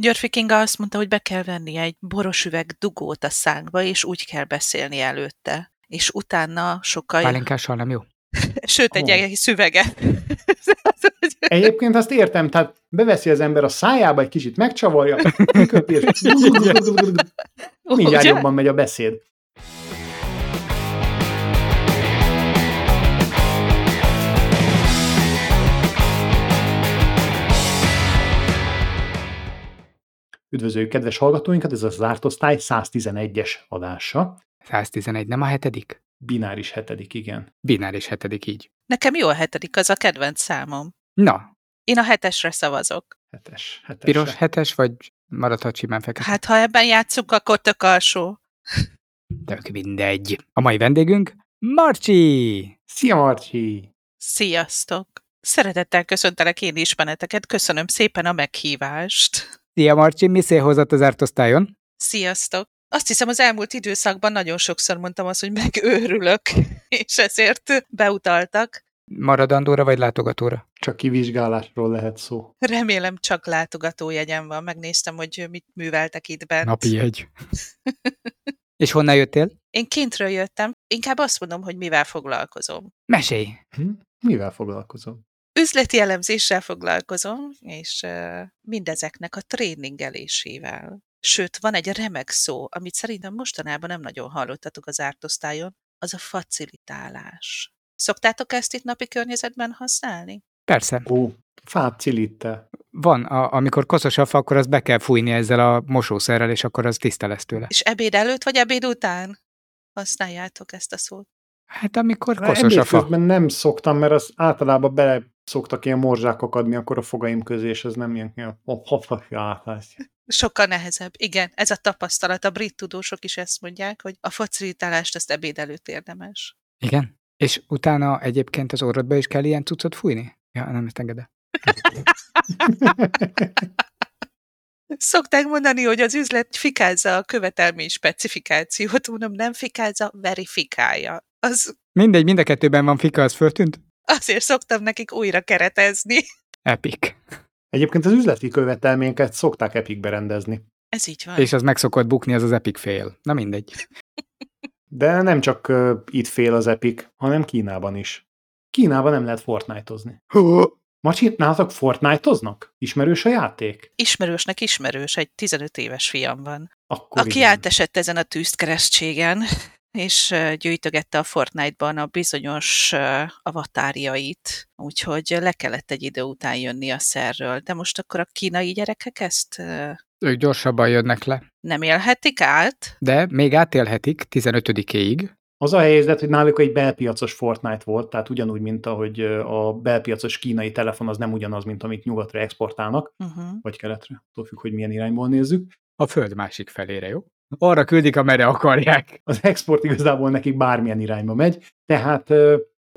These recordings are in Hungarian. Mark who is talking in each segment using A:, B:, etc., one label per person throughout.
A: Györfi Kinga azt mondta, hogy be kell venni egy boros üveg dugót a szánkba, és úgy kell beszélni előtte. És utána sokkal...
B: Pálinkással nem jó?
A: Sőt, egy
C: Ó.
A: egész üveget.
C: Egyébként azt értem, tehát beveszi az ember a szájába, egy kicsit megcsavarja, kiköpi, és mindjárt jobban megy a beszéd. Üdvözöljük kedves hallgatóinkat, ez a zárt osztály 111-es adása.
B: 111, nem a hetedik?
C: Bináris hetedik, igen.
B: Bináris hetedik így.
A: Nekem jó a hetedik, az a kedvenc számom.
B: Na,
A: Én a hetesre szavazok.
C: Hetes. hetes
B: piros hetes, vagy maradhat simán fekete?
A: Hát, ha ebben játszunk, akkor tök alsó.
B: Tök mindegy. A mai vendégünk Marcsi!
C: Szia, Marcsi!
A: Sziasztok! Szeretettel köszöntelek én is benneteket, köszönöm szépen a meghívást.
B: Szia Marcsi, mi szél hozott az zárt osztályon?
A: Sziasztok! Azt hiszem, az elmúlt időszakban nagyon sokszor mondtam azt, hogy megőrülök, és ezért beutaltak.
B: Maradandóra vagy látogatóra?
C: Csak kivizsgálásról lehet szó.
A: Remélem csak látogatójegyem van. Megnéztem, hogy mit műveltek itt bent.
B: Napi jegy. És honnan jöttél?
A: Én kintről jöttem, inkább azt mondom, hogy mivel foglalkozom.
B: Mesélj!
C: Hm? Mivel foglalkozom?
A: Üzleti elemzéssel foglalkozom, és mindezeknek a tréningelésével. Sőt, van egy remek szó, amit szerintem mostanában nem nagyon hallottatok az ártosztályon, az a facilitálás. Szoktátok ezt itt napi környezetben használni?
B: Persze.
C: Ó, fát cilitte.
B: Van, a, amikor koszos a fa, akkor azt be kell fújni ezzel a mosószerrel, és akkor az tiszta lesz tőle.
A: És ebéd előtt vagy ebéd után használjátok ezt a szót?
B: Hát amikor koszos a fa.
C: nem szoktam, mert az általában bele szoktak ilyen morzsákok adni akkor a fogaim közé, és ez nem ilyen, ilyen hopfafjátás.
A: Sokkal nehezebb. Igen, ez a tapasztalat. A brit tudósok is ezt mondják, hogy a facilitálást ezt ebéd előtt érdemes.
B: Igen? És utána egyébként az orrodba is kell ilyen cuccot fújni? Ja, nem ezt engedem.
A: Szokták mondani, hogy az üzlet fikázza a követelmény specifikációt, mondom, nem fikázza, verifikálja. Az,
B: Mindegy, mind a kettőben van fika, az föltűnt?
A: Azért szoktam nekik újra keretezni.
B: Epic.
C: Egyébként az üzleti követelményeket szokták epikbe rendezni.
A: Ez így van.
B: És az meg szokott bukni, az az epic fail. Na mindegy.
C: De nem csak uh, itt fél az Epic, hanem Kínában is. Kínában nem lehet Fortnite-ozni. Macsi, nálatok Fortnite-oznak? Ismerős a játék?
A: Ismerősnek ismerős, egy 15 éves fiam van.
C: Akkor
A: Aki
C: igen.
A: átesett ezen a tűzkeresztségen, és gyűjtögette a Fortnite-ban a bizonyos avatárjait, úgyhogy le kellett egy idő után jönni a szerről. De most akkor a kínai gyerekek ezt
B: Ők gyorsabban jönnek le.
A: nem élhetik át?
B: De még átélhetik 15-éig.
C: Az a helyzet, hogy náluk egy belpiacos Fortnite volt, tehát ugyanúgy, mint ahogy a belpiacos kínai telefon az nem ugyanaz, mint amit nyugatra exportálnak,
A: Uh-huh.
C: vagy keletre, attól függ, hogy milyen irányból nézzük.
B: A föld másik felére, jó? Arra küldik, amerre akarják.
C: Az export igazából nekik bármilyen irányba megy, tehát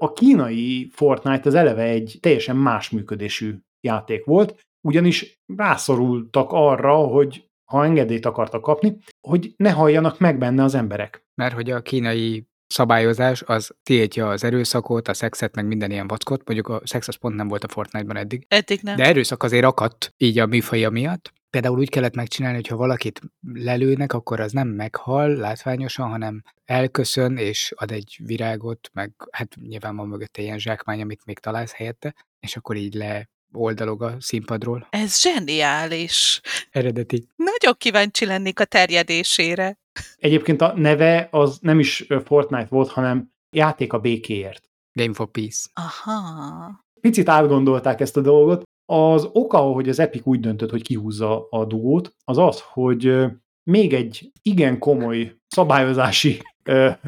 C: a kínai Fortnite az eleve egy teljesen más működésű játék volt, ugyanis rászorultak arra, hogy ha engedélyt akartak kapni, hogy ne halljanak meg benne az emberek.
B: Mert hogy a kínai szabályozás az tiltja az erőszakot, a szexet, meg minden ilyen vackot. Mondjuk a szex az pont nem volt a Fortnite-ban eddig.
A: Eddig nem.
B: De erőszak azért akadt, így a műfaja miatt. Például úgy kellett megcsinálni, hogy ha valakit lelőnek, akkor az nem meghal látványosan, hanem elköszön, és ad egy virágot, meg hát nyilván van mögötte ilyen zsákmány, amit még találsz helyette, és akkor így le oldalog a színpadról.
A: Ez zseniális.
B: Eredeti.
A: Nagyon kíváncsi lennék a terjedésére.
C: Egyébként a neve az nem is Fortnite volt, hanem játék a békéért.
B: Game for Peace.
A: Aha.
C: Picit átgondolták ezt a dolgot. Az oka, hogy az Epic úgy döntött, hogy kihúzza a dugót, az az, hogy még egy igen komoly szabályozási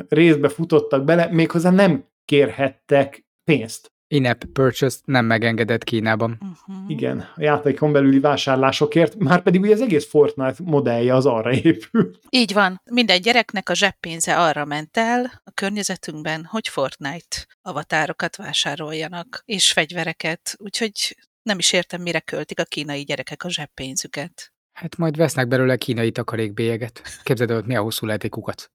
C: részbe futottak bele, méghozzá nem kérhettek pénzt.
B: In-app purchase nem megengedett Kínában.
A: Uh-huh.
C: Igen, a játékon belüli vásárlásokért, már pedig ugye az egész Fortnite modellje az arra épül.
A: Így van. Minden gyereknek a zseppénze arra ment el a környezetünkben, hogy Fortnite avatárokat vásároljanak, és fegyvereket, úgyhogy nem is értem, mire költik a kínai gyerekek a zseppénzüket.
B: Hát majd vesznek belőle kínai takarékbélyeget. Képzeld el, hogy milyen hosszú lehet egy kukac.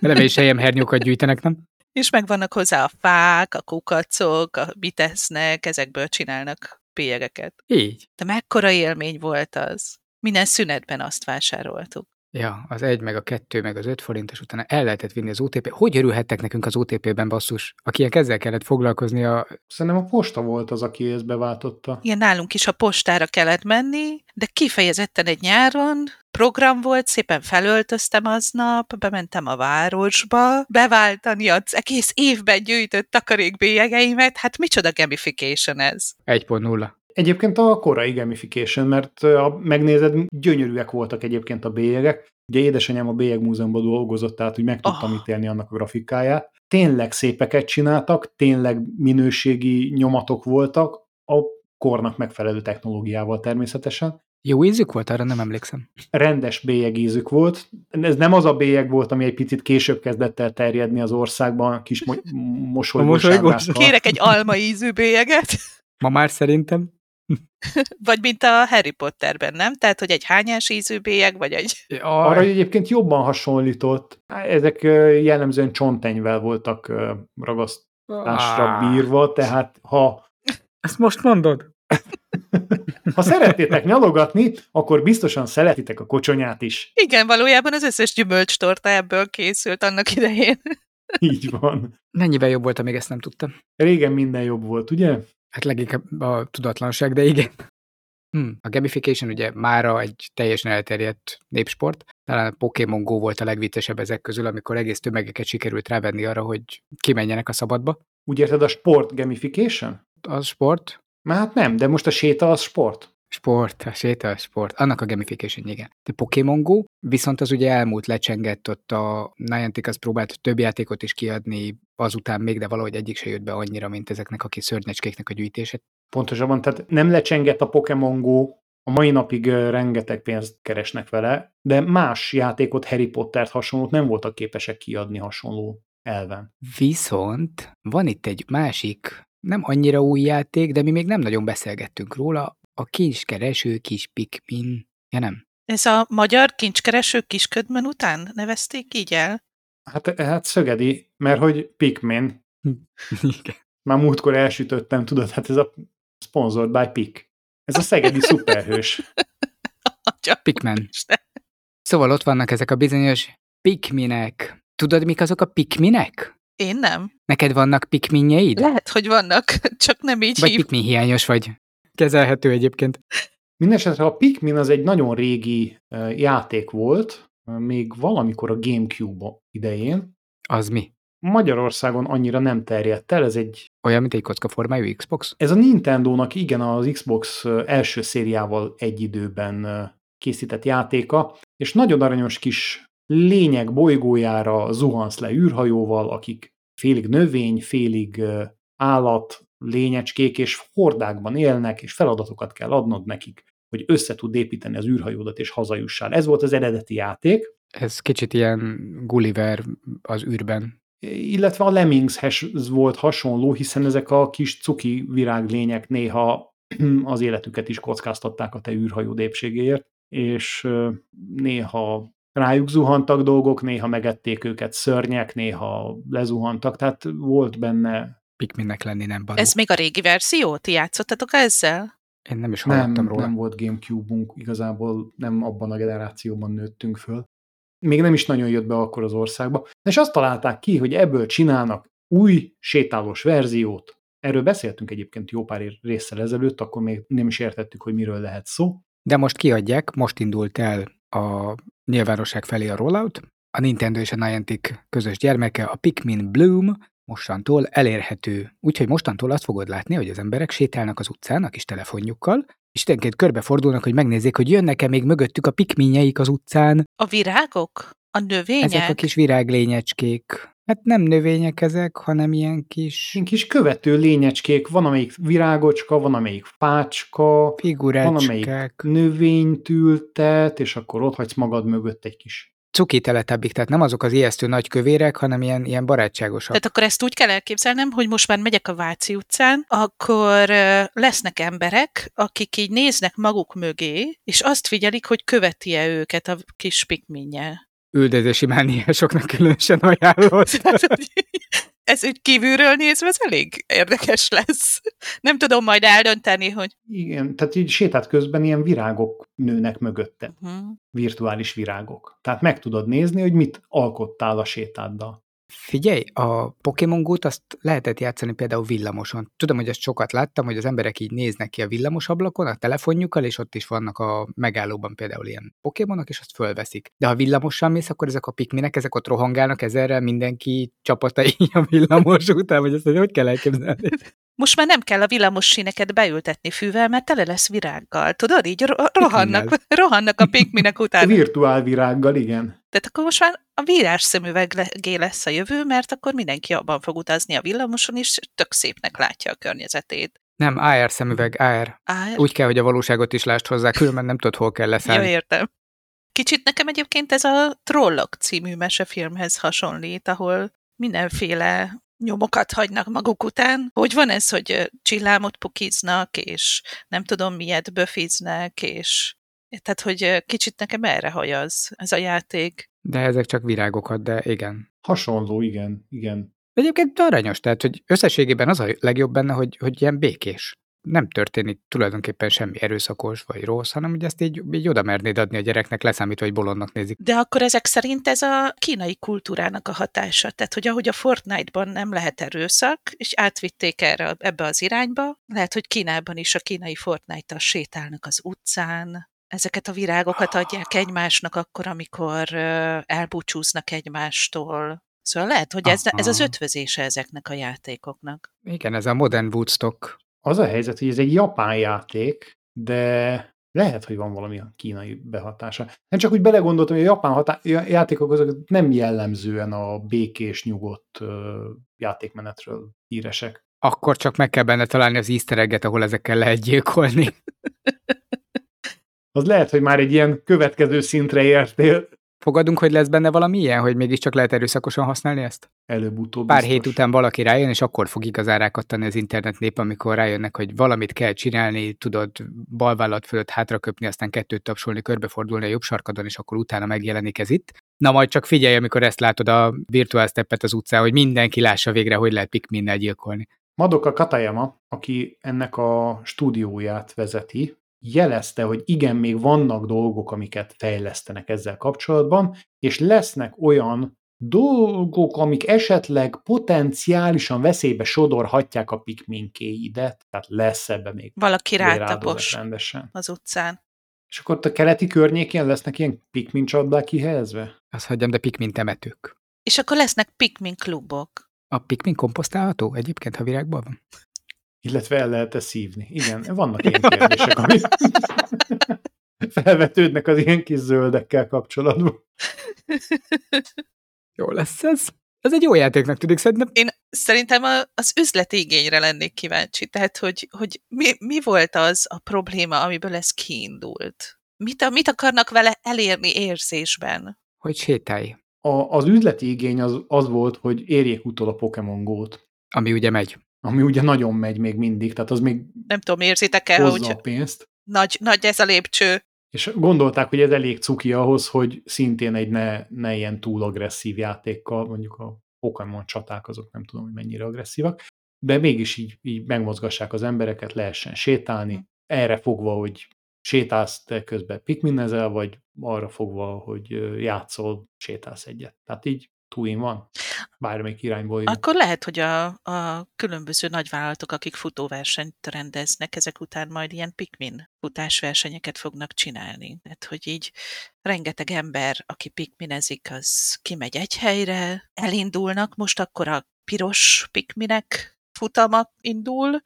B: Remély hernyókat gyűjtenek, nem?
A: És megvannak hozzá a fák, a kukacok, a mit esznek, ezekből csinálnak bélyegeket.
B: Így.
A: De mekkora élmény volt az. Minden szünetben azt vásároltuk.
B: Ja, az egy, meg a kettő, meg az öt forintos utána el lehetett vinni az OTP. Hogy örülhettek nekünk az OTP-ben, basszus? Akinek ezzel kellett foglalkozni a...
C: Szerintem a posta volt az, aki ezt beváltotta.
A: Igen, nálunk is a postára kellett menni, de kifejezetten egy nyáron program volt, szépen felöltöztem aznap, bementem a városba, beváltani az egész évben gyűjtött takarékbélyegeimet, hát micsoda gamification ez.
B: 1.0.
C: Egyébként a korai gamification, mert ha megnézed, gyönyörűek voltak egyébként a bélyegek. Ugye édesanyám a Bélyeg Múzeumban dolgozott, tehát úgy meg tudtam
A: Oh.
C: ítélni annak a grafikáját. Tényleg szépeket csináltak, tényleg minőségi nyomatok voltak, a kornak megfelelő technológiával természetesen.
B: Jó ízük volt, arra nem emlékszem.
C: rendes bélyegízük volt. Ez nem az a bélyeg volt, ami egy picit később kezdett el terjedni az országban, kis mo- mosolygós.
A: Kérek egy alma ízű bélyeget,
B: Ma már szerintem.
A: vagy mint a Harry Potterben, nem? Tehát, hogy egy hányás ízű bélyeg, vagy egy...
C: Arra egyébként jobban hasonlított. Ezek jellemzően csontenyvel voltak ragasztásra bírva, tehát ha,
B: Ezt most mondod?
C: ha szeretnétek nyalogatni, akkor biztosan szeretitek a kocsonyát is.
A: Igen, valójában az összes gyümölcstorta ebből készült annak idején.
C: Így van.
B: Mennyivel jobb volt, amíg ezt nem tudtam.
C: Régen minden jobb volt, ugye?
B: Hát leginkább a tudatlanság, de igen. Hm. A gamification ugye mára egy teljesen elterjedt népsport. Talán a Pokémon Go volt a legviccesebb ezek közül, amikor egész tömegeket sikerült rávenni arra, hogy kimenjenek a szabadba.
C: Úgy érted a sport gamification?
B: Az sport,
C: Már hát nem, de most a séta az sport.
B: Sport, a séta, a sport. Annak a gamification, igen. De Pokémon Go, viszont az ugye elmúlt lecsengett, ott a Niantic az próbált több játékot is kiadni, azután még, de valahogy egyik se jött be annyira, mint ezeknek a kis szörnyecskéknek a gyűjtése.
C: Pontosabban, tehát nem lecsengett a Pokémon Go, a mai napig rengeteg pénzt keresnek vele, de más játékot, Harry Pottert hasonlót nem voltak képesek kiadni hasonló elven.
B: Viszont van itt egy másik, nem annyira új játék, de mi még nem nagyon beszélgettünk róla, a kincskereső kis Pikmin. Ja nem?
A: Ez a magyar kincskereső kisködmön után nevezték így el?
C: Hát, hát szögedi, mert hogy Pikmin, már múltkor elsütöttem, tudod, hát ez a sponsored by Pik. Ez a szegedi szuperhős.
B: Pikmin. Szóval ott vannak ezek a bizonyos Pikminek. Tudod, mik azok a Pikminek?
A: Én nem.
B: Neked vannak pikminjeid?
A: Lehet, hogy vannak, csak nem így
B: Vagy
A: hív.
B: pikmin hiányos vagy? Kezelhető egyébként.
C: Mindenesetre a Pikmin az egy nagyon régi játék volt, még valamikor a Gamecube idején.
B: Az mi?
C: Magyarországon annyira nem terjedt el, ez egy
B: Olyan, mint egy kockaformájú Xbox?
C: Ez a Nintendo-nak igen az Xbox első szériával egy időben készített játéka, és nagyon aranyos kis lények bolygójára zuhansz le űrhajóval, akik félig növény, félig állat, lényecskék, és hordákban élnek, és feladatokat kell adnod nekik, hogy össze tud építeni az űrhajódat, és hazajussál. Ez volt az eredeti játék,
B: Ez kicsit ilyen Gulliver az űrben.
C: illetve a Lemmingshez volt hasonló, hiszen ezek a kis cuki viráglények néha az életüket is kockáztatták a te űrhajó épségéért, és néha rájuk zuhantak dolgok, néha megették őket szörnyek, néha lezuhantak, tehát volt benne
B: Pikminnek lenni nem való.
A: Ez még a régi verzió? Ti játszottatok ezzel?
B: Én nem is
C: nem,
B: hallottam róla.
C: nem volt Gamecube-unk, igazából nem abban a generációban nőttünk föl. Még nem is nagyon jött be akkor az országba. És azt találták ki, hogy ebből csinálnak új sétálós verziót. Erről beszéltünk egyébként jó pár résszel ezelőtt, akkor még nem is értettük, hogy miről lehet szó.
B: De most kiadják, most indult el a nyilvánosság felé a rollout. A Nintendo és a Niantic közös gyermeke, a Pikmin Bloom, mostantól elérhető. Úgyhogy mostantól azt fogod látni, hogy az emberek sétálnak az utcán a kis telefonjukkal, és időnként körbefordulnak, hogy megnézzék, hogy jönnek-e még mögöttük a pikminjeik az utcán.
A: A virágok? A növények?
B: Ezek a kis viráglényecskék. Hát nem növények ezek, hanem ilyen kis
C: Ilyen kis követő lényecskék, van amelyik virágocska, van amelyik fácska, van amelyik növényt ültet, és akkor ott hagysz magad mögött egy kis
B: Cuki teletebbik, tehát nem azok az ijesztő nagy kövérek, hanem ilyen, ilyen barátságosak.
A: Tehát akkor ezt úgy kell elképzelnem, hogy most már megyek a Váci utcán, akkor lesznek emberek, akik így néznek maguk mögé, és azt figyelik, hogy követi-e őket a kis pikminje.
B: Üldözési mániásoknak különösen ajánlott.
A: Ez úgy kívülről nézve, ez elég érdekes lesz. Nem tudom majd eldönteni, hogy...
C: Igen, tehát így sétát közben ilyen virágok nőnek mögötte.
A: Uh-huh.
C: Virtuális virágok. Tehát meg tudod nézni, hogy mit alkottál a sétáddal.
B: Figyelj, a Pokémon go azt lehetett játszani például villamoson. Tudom, hogy ezt sokat láttam, hogy az emberek így néznek ki a villamos ablakon a telefonjukkal, és ott is vannak a megállóban például ilyen Pokémonok, és azt fölveszik. De ha villamossal mész, akkor ezek a pikminek, ezek ott rohangálnak ezerrel mindenki csapatai a villamos után, vagy ezt hogy kell elképzelni?
A: Most már nem kell a villamos síneket beültetni fűvel, mert tele lesz virággal. Tudod, így ro- rohannak, rohannak a pikminek után.
C: Virtuál virággal, igen.
A: Tehát akkor most már a vírás szemüvegé lesz a jövő, mert akkor mindenki abban fog utazni a villamoson, és tök szépnek látja a környezetét.
B: Nem, AR szemüveg, AR.
A: AR?
B: Úgy kell, hogy a valóságot is lásd hozzá, különben nem tudod, hol kell
A: Jó,
B: leszállni.
A: értem. Kicsit nekem egyébként ez a Trollok című mesefilmhez hasonlít, ahol mindenféle nyomokat hagynak maguk után. Hogy van ez, hogy csillámot pukiznak, és nem tudom miért böfiznek, és tehát, hogy kicsit nekem erre hajaz ez a játék.
B: De ezek csak virágokat, de igen.
C: Hasonló, igen, igen.
B: Egyébként aranyos, tehát hogy összességében az a legjobb benne, hogy, hogy ilyen békés. Nem történik tulajdonképpen semmi erőszakos vagy rossz, hanem hogy ezt így, így oda mernéd adni a gyereknek, leszámítva, hogy bolondnak nézik.
A: De akkor ezek szerint ez a kínai kultúrának a hatása. Tehát, hogy ahogy a Fortnite-ban nem lehet erőszak, és átvitték erre, ebbe az irányba, lehet, hogy Kínában is a kínai Fortnite-tal sétálnak az utcán, ezeket a virágokat adják egymásnak akkor, amikor elbúcsúznak egymástól. Szóval lehet, hogy ez, ez az ötvözése ezeknek a játékoknak.
B: Igen, ez a modern Woodstock.
C: Az a helyzet, hogy ez egy japán játék, de lehet, hogy van valami kínai behatása. Nem csak úgy belegondoltam, hogy a japán hatá- játékok azok nem jellemzően a békés, nyugodt játékmenetről híresek.
B: Akkor csak meg kell benne találni az easter ahol ezekkel lehet gyilkolni.
C: Az lehet, hogy már egy ilyen következő szintre értél
B: Fogadunk, hogy lesz benne valami ilyen, hogy mégiscsak lehet erőszakosan használni ezt?
C: előbb-utóbb.
B: Pár
C: biztos.
B: hét után valaki rájön, és akkor fog igazán rákattani az internet nép, amikor rájönnek, hogy valamit kell csinálni, tudod balvállat fölött hátraköpni, aztán kettőt tapsolni, körbefordulni a jobb sarkadon, és akkor utána megjelenik ez itt. Na majd csak figyelj, amikor ezt látod a virtuál steppet az utcán, hogy mindenki lássa végre, hogy lehet Pikminnel gyilkolni.
C: Madoka Katayama, aki ennek a stúdióját vezeti, jelezte, hogy igen, még vannak dolgok, amiket fejlesztenek ezzel kapcsolatban, és lesznek olyan dolgok, amik esetleg potenciálisan veszélybe sodorhatják a pikminkéidet, tehát lesz ebbe még
A: Valaki rátapos
C: rendesen.
A: az utcán.
C: És akkor ott a keleti környékén lesznek ilyen pikmin csapdák kihelyezve?
B: Azt hagyjam, de Pikmin temetők.
A: És akkor lesznek Pikmin klubok.
B: A Pikmin komposztálható egyébként, ha virágban van?
C: Illetve el lehet-e szívni? Igen, vannak ilyen kérdések, amik felvetődnek az ilyen kis zöldekkel kapcsolatban.
B: Jó lesz ez. Ez egy jó játéknak tűnik, szerintem.
A: Én szerintem a, az üzleti igényre lennék kíváncsi. Tehát, hogy, hogy mi, mi volt az a probléma, amiből ez kiindult? Mit, mit akarnak vele elérni érzésben?
B: Hogy sétálj.
C: A, az üzleti igény az, az volt, hogy érjék utol a Pokémon Go-t,
B: Ami ugye megy.
C: Ami ugye nagyon megy még mindig, tehát az még
A: Nem tudom, érzitek-e, hogy
C: a pénzt.
A: nagy, nagy ez a lépcső?
C: És gondolták, hogy ez elég cuki ahhoz, hogy szintén egy ne, ne ilyen túl agresszív játékkal, mondjuk a Pokémon csaták azok nem tudom, hogy mennyire agresszívak, de mégis így, így megmozgassák az embereket, lehessen sétálni, erre fogva, hogy sétálsz te közben pikminezel, vagy arra fogva, hogy játszol, sétálsz egyet. Tehát így túlin van. Bármelyik irányból jön.
A: Akkor lehet, hogy a, a különböző nagyvállalatok, akik futóversenyt rendeznek, ezek után majd ilyen Pikmin futásversenyeket fognak csinálni. Tehát, hogy így rengeteg ember, aki pikminezik, az kimegy egy helyre, elindulnak, most akkor a piros pikminek futama indul,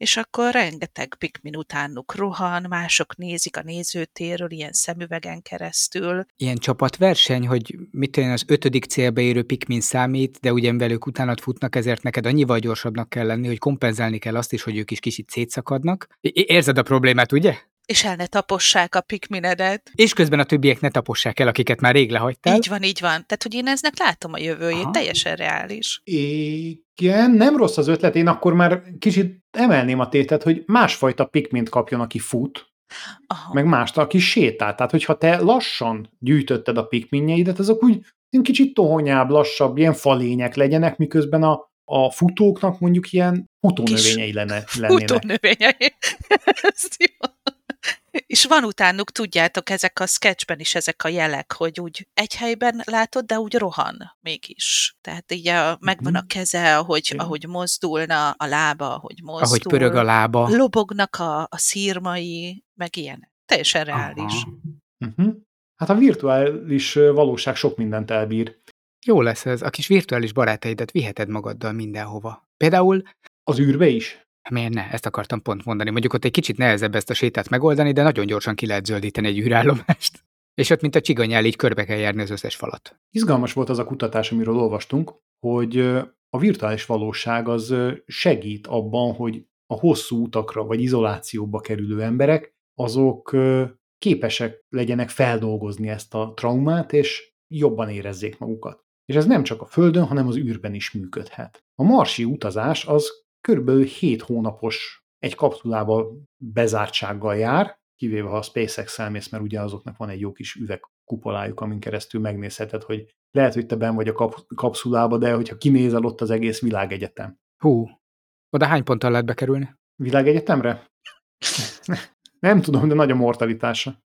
A: és akkor rengeteg pikmin utánuk rohan, mások nézik a nézőtérről, ilyen szemüvegen keresztül.
B: Ilyen csapatverseny, hogy mit tudom én, az ötödik célba érő Pikmin számít, de ugye mivel ők utánad futnak, ezért neked annyival gyorsabbnak kell lenni, hogy kompenzálni kell azt is, hogy ők is kicsit szétszakadnak. Érzed a problémát, ugye?
A: És el ne tapossák a pikminedet.
B: És közben a többiek ne tapossák el, akiket már rég lehagytál.
A: Így van, így van. Tehát, hogy én eznek látom a jövőjét,
B: Aha.
A: teljesen reális.
C: Igen, nem rossz az ötlet, én akkor már kicsit emelném a tétet, hogy másfajta pikmint kapjon, aki fut,
A: Aha.
C: meg mást, aki sétál. Tehát, hogyha te lassan gyűjtötted a pikminjeidet, azok úgy kicsit tohonyább, lassabb, ilyen falények legyenek, miközben a, a futóknak mondjuk ilyen futónövényei lenne, lennének.
A: Futónövényei. Ez jó. És van utánuk, tudjátok, ezek a sketchben is ezek a jelek, hogy úgy egy helyben látod, de úgy rohan mégis. Tehát így a, megvan a
C: Mhm.
A: keze, ahogy,
C: Igen.
A: ahogy mozdulna, a lába, ahogy mozdul.
B: Ahogy pörög a lába.
A: Lobognak a, a szírmai, meg ilyen. Teljesen reális.
B: Aha.
C: Uh-huh. Hát a virtuális valóság sok mindent elbír.
B: Jó lesz ez, a kis virtuális barátaidat viheted magaddal mindenhova. Például,
C: Az űrbe is?
B: Miért ne, ezt akartam pont mondani, mondjuk ott egy kicsit nehezebb ezt a sétát megoldani, de nagyon gyorsan ki lehet zöldíteni egy űrállomást. És ott, mint a csigonyál, így körbe kell járni az összes falat.
C: Izgalmas volt az a kutatás, amiről olvastunk, hogy a virtuális valóság az segít abban, hogy a hosszú utakra vagy izolációba kerülő emberek, azok képesek legyenek feldolgozni ezt a traumát, és jobban érezzék magukat. És ez nem csak a Földön, hanem az űrben is működhet. A marsi utazás az körülbelül 7 hónapos egy kapszulába bezártsággal jár, kivéve ha a SpaceX elmész, mert ugye azoknak van egy jó kis üvegkupolájuk, amin keresztül megnézheted, hogy lehet, hogy te ben vagy a kap- kapszulába, de hogyha kinézel ott az egész világegyetem.
B: Hú, oda hány ponttal lehet bekerülni?
C: Világegyetemre? Nem tudom, de nagy a mortalitása.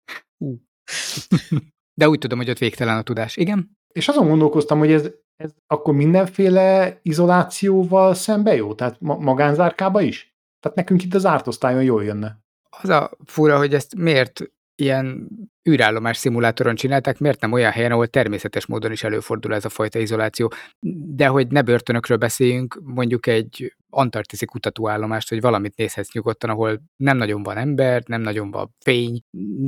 B: De úgy tudom, hogy ott végtelen a tudás. Igen?
C: És azon gondolkoztam, hogy ez, ez akkor mindenféle izolációval szembe jó? Tehát ma- magánzárkába is? Tehát nekünk itt az zárt osztályon jól jönne.
B: Az a fura, hogy ezt miért ilyen űrállomás szimulátoron csinálták, miért nem olyan helyen, ahol természetes módon is előfordul ez a fajta izoláció. De hogy ne börtönökről beszéljünk, mondjuk egy antarktiszi kutatóállomást, hogy valamit nézhetsz nyugodtan, ahol nem nagyon van ember, nem nagyon van fény,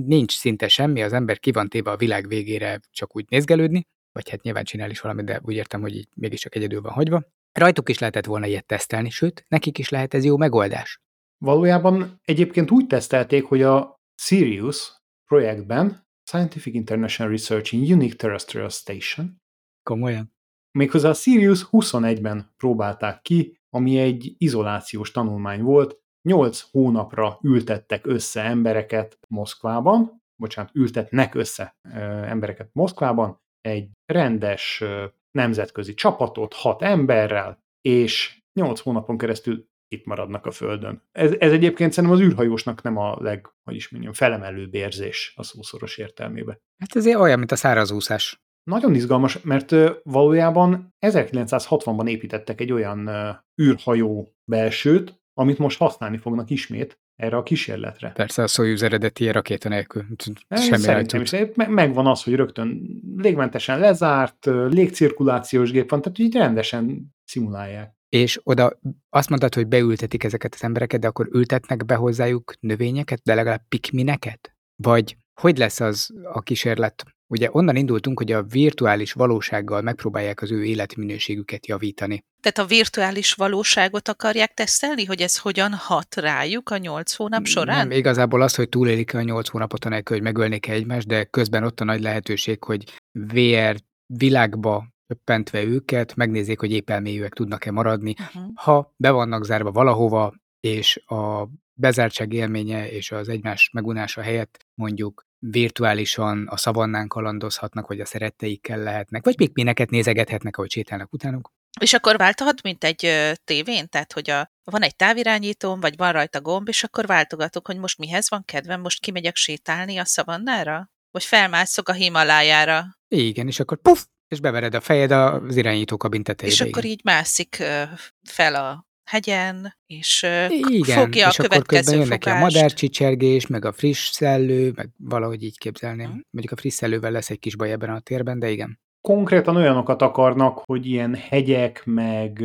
B: nincs szinte semmi, az ember ki van téve a világ végére csak úgy nézgelődni, vagy hát nyilván csinál is valamit, de úgy értem, hogy így mégiscsak egyedül van hagyva. Rajtuk is lehetett volna ilyet tesztelni, sőt, nekik is lehet ez jó megoldás.
C: Valójában egyébként úgy tesztelték, hogy a Sirius projektben Scientific International Research in Unique Terrestrial Station
B: Komolyan.
C: Méghozzá a Sirius 21-ben próbálták ki, ami egy izolációs tanulmány volt. 8 hónapra ültettek össze embereket Moszkvában, bocsánat, ültetnek össze ö, embereket Moszkvában, egy rendes nemzetközi csapatot, hat emberrel, és 8 hónapon keresztül itt maradnak a Földön. Ez, ez egyébként szerintem az űrhajósnak nem a leg, hogy is mondjam, felemelőbb érzés a szószoros értelmébe.
B: Hát ez olyan, mint a szárazúszás.
C: Nagyon izgalmas, mert valójában 1960-ban építettek egy olyan űrhajó belsőt, amit most használni fognak ismét erre a kísérletre.
B: Persze a Soyuz eredeti rakéta nélkül. Semmi
C: Szerintem is. Me- Megvan az, hogy rögtön légmentesen lezárt, légcirkulációs gép van, tehát így rendesen szimulálják.
B: És oda azt mondtad, hogy beültetik ezeket az embereket, de akkor ültetnek be hozzájuk növényeket, de legalább pikmineket? Vagy hogy lesz az a kísérlet? Ugye onnan indultunk, hogy a virtuális valósággal megpróbálják az ő életminőségüket javítani.
A: Tehát a virtuális valóságot akarják tesztelni, hogy ez hogyan hat rájuk a nyolc hónap során?
B: Nem, igazából az, hogy túlélik a nyolc hónapot anélkül, hogy megölnék egymást, de közben ott a nagy lehetőség, hogy VR világba öppentve őket, megnézzék, hogy épp elmélyűek tudnak-e maradni.
A: Uh-huh.
B: Ha be vannak zárva valahova, és a bezártság élménye és az egymás megunása helyett mondjuk virtuálisan a szavannán kalandozhatnak, vagy a szeretteikkel lehetnek, vagy pikmineket nézegethetnek, ahogy sétálnak utánuk.
A: És akkor válthat, mint egy tévén? Tehát, hogy a, van egy távirányítóm, vagy van rajta gomb, és akkor váltogatok, hogy most mihez van kedvem, most kimegyek sétálni a szavannára? Vagy felmászok a Himalájára?
B: Igen, és akkor puf, és bevered a fejed az irányítókabin tetejébe.
A: És akkor így mászik fel a hegyen, és
B: Igen,
A: fogja
B: és
A: a
B: akkor közben
A: következő
B: jön neki a
A: fogást.
B: madárcsicsergés, meg a friss szellő, meg valahogy így képzelném.
A: Mhm.
B: Mondjuk a friss szellővel lesz egy kis baj ebben a térben, de igen.
C: Konkrétan olyanokat akarnak, hogy ilyen hegyek, meg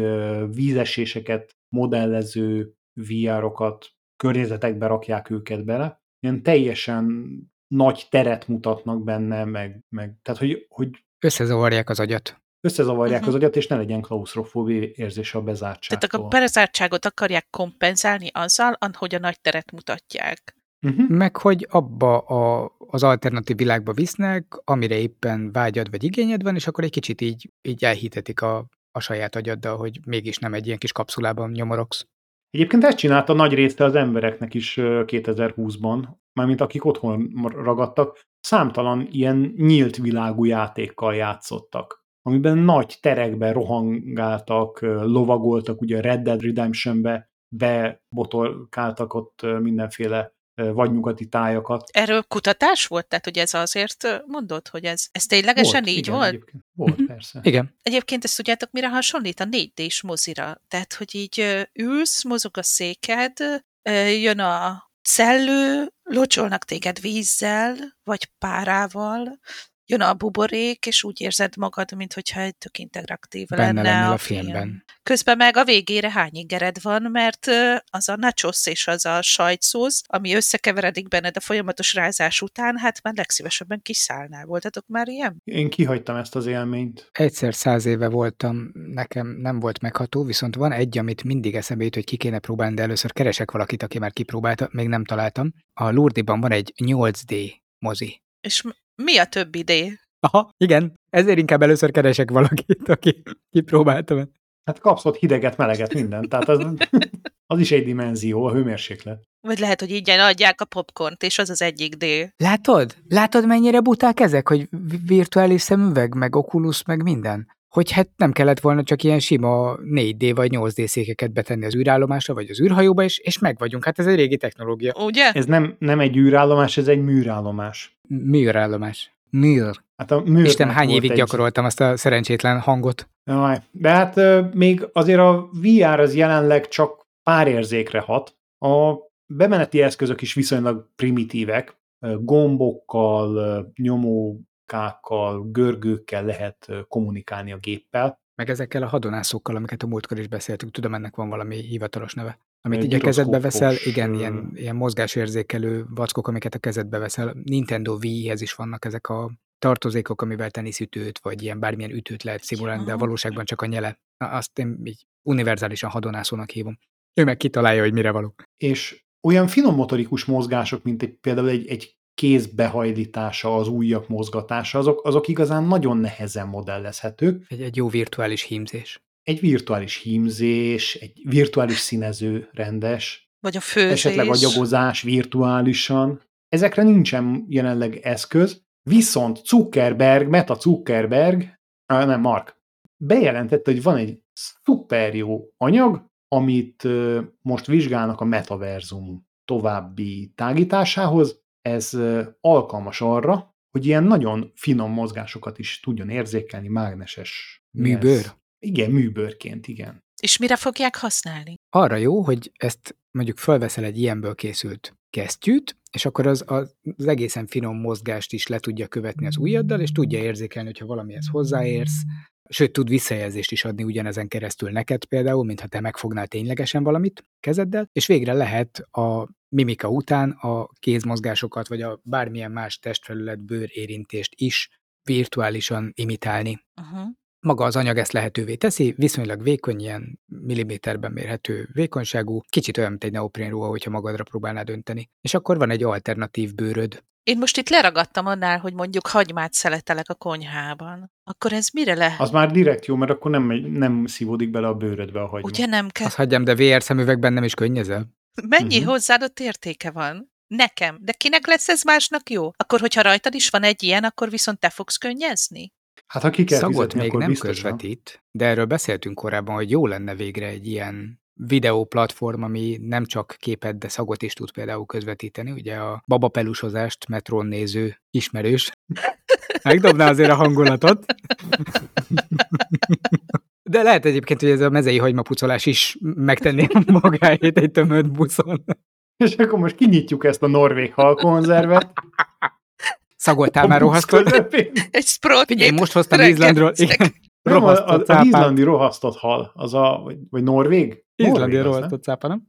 C: vízeséseket modellező VR-okat környezetekbe rakják őket bele. Ilyen teljesen nagy teret mutatnak benne, meg, meg tehát hogy, hogy
B: Összezavarják az agyat.
C: Összezavarják
A: Mhm.
C: az agyat, és ne legyen klausztrofóbi érzése a
A: Tehát
C: bezártságtól.
A: a bezártságot akarják kompenzálni azzal, hogy a nagy teret mutatják.
C: Uh-huh.
B: Meg hogy abba a, az alternatív világba visznek, amire éppen vágyad vagy igényed van, és akkor egy kicsit így, így elhitetik a, a saját agyaddal, hogy mégis nem egy ilyen kis kapszulában nyomorogsz.
C: Egyébként ezt csinálta nagy része az embereknek is ö, 2020-ban, mármint akik otthon ragadtak, számtalan ilyen nyílt világú játékkal játszottak, amiben nagy terekben rohangáltak, lovagoltak, ugye a Red Dead Redemption-be bebotolkáltak ott mindenféle vadnyugati tájakat.
A: Erről kutatás volt? Tehát, hogy ez azért mondod, hogy ez, ez ténylegesen
C: volt,
A: így
C: igen,
A: volt?
C: Egyébként. Volt, uh-huh. persze.
B: Igen.
A: Egyébként ezt tudjátok, mire hasonlít? A 4D-s mozira. Tehát, hogy így ülsz, mozog a széked, jön a szellő, locsolnak téged vízzel, vagy párával, jön a buborék, és úgy érzed magad, mintha egy tök interaktív
B: Benne
A: lenne a
B: a
A: film.
B: filmben.
A: Közben meg a végére hány ingered van, mert az a nachos és az a sajtszóz, ami összekeveredik benned a folyamatos rázás után, hát már legszívesebben kiszállnál. Voltatok már ilyen?
C: Én kihagytam ezt az élményt.
B: Egyszer száz éve voltam, nekem nem volt megható, viszont van egy, amit mindig eszembe jut, hogy ki kéne próbálni, de először keresek valakit, aki már kipróbálta, még nem találtam. A Lourdes-ban van egy 8D mozi.
A: És mi a több idé?
B: Aha, igen. Ezért inkább először keresek valakit, aki kipróbálta.
C: Hát kapsz ott hideget, meleget, mindent. Tehát az, az is egy dimenzió, a hőmérséklet.
A: Vagy lehet, hogy így adják a popcornt, és az az egyik D.
B: Látod? Látod, mennyire buták ezek, hogy vi- virtuális szemüveg, meg Oculus, meg minden? Hogy hát nem kellett volna csak ilyen sima 4D vagy 8D székeket betenni az űrállomásra, vagy az űrhajóba, és, és meg vagyunk. Hát ez egy régi technológia.
A: Ugye?
C: Ez nem, nem egy űrállomás, ez egy műrállomás.
B: Műrállomás. Műr.
C: Hát a műrnek
B: Isten, hány évig
C: egy-
B: gyakoroltam azt a szerencsétlen hangot.
C: Jaj, De hát ö, még azért a VR az jelenleg csak pár érzékre hat. A bemeneti eszközök is viszonylag primitívek. Gombokkal, ö, nyomókákkal, görgőkkel lehet kommunikálni a géppel.
B: Meg ezekkel a hadonászokkal, amiket a múltkor is beszéltünk, tudom, ennek van valami hivatalos neve. Amit így a kezedbe veszel, igen, ilyen, ilyen mozgásérzékelő vackok, amiket a kezedbe veszel. Nintendo Wii-hez is vannak ezek a tartozékok, amivel teniszütőt, vagy ilyen bármilyen ütőt lehet szimulálni, de a valóságban csak a nyele. Na, Azt én így univerzálisan hadonászónak hívom. Ő meg kitalálja, hogy mire való.
C: És olyan finom motorikus mozgások, mint egy, például egy, egy kéz behajlítása, az ujjak mozgatása, azok, azok igazán nagyon nehezen modellezhetők.
B: Egy, egy jó virtuális hímzés.
C: Egy virtuális hímzés, egy virtuális színező rendes,
A: Vagy a főzés.
C: esetleg agyagozás virtuálisan. Ezekre nincsen jelenleg eszköz, viszont Zuckerberg, Meta Zuckerberg, nem Mark, bejelentette, hogy van egy szuper jó anyag, amit most vizsgálnak a metaverzum további tágításához. Ez alkalmas arra, hogy ilyen nagyon finom mozgásokat is tudjon érzékelni, mágneses. mi ez?
B: Műbőr?
C: Igen, műbőrként, igen.
A: És mire fogják használni?
B: Arra jó, hogy ezt mondjuk fölveszel egy ilyenből készült kesztyűt, és akkor az, az, az egészen finom mozgást is le tudja követni az ujjaddal, és tudja érzékelni, hogyha valamihez hozzáérsz, sőt, tud visszajelzést is adni ugyanezen keresztül neked például, mintha te megfognál ténylegesen valamit kezeddel, és végre lehet a mimika után a kézmozgásokat, vagy a bármilyen más testfelület bőrérintést is virtuálisan imitálni.
A: Uh-huh.
B: Maga az anyag ezt lehetővé teszi, viszonylag vékony, ilyen milliméterben mérhető vékonyságú, kicsit olyan, mint egy neoprénruha, hogyha magadra próbálnád dönteni. És akkor van egy alternatív bőröd.
A: Én most itt leragadtam annál, hogy mondjuk hagymát szeletelek a konyhában. Akkor ez mire le?
C: Az már direkt jó, mert akkor nem, nem szívódik bele a bőrödbe a hagyma.
A: Ugye nem kell?
B: Azt hagyjam, de VR szemüvegben nem is könnyezel?
A: Mennyi
C: Mhm.
A: hozzáadott értéke van? Nekem. De kinek lesz ez másnak jó? Akkor, hogyha rajtad is van egy ilyen, akkor viszont te fogsz könnyezni?
C: Hát ha ki kell
B: Szagot
C: fizetni,
B: még nem
C: biztosan.
B: közvetít, de erről beszéltünk korábban, hogy jó lenne végre egy ilyen videóplatform, ami nem csak képet, de szagot is tud például közvetíteni. Ugye a babapelusozást metrón néző ismerős. Megdobná azért a hangulatot. De lehet egyébként, hogy ez a mezei hagymapucolás is megtenné magáét egy tömött buszon.
C: És akkor most kinyitjuk ezt a norvég halkonzervet.
B: Szagoltál
C: a
B: már rohasztott?
A: Egy sprot.
B: Figyelj, most hoztam Izlandról.
C: Nem, a, a,
B: Rohasztott cápát.
C: izlandi rohasztott hal, az a, vagy, vagy norvég?
B: Izlandi rohasztott cápa, nem?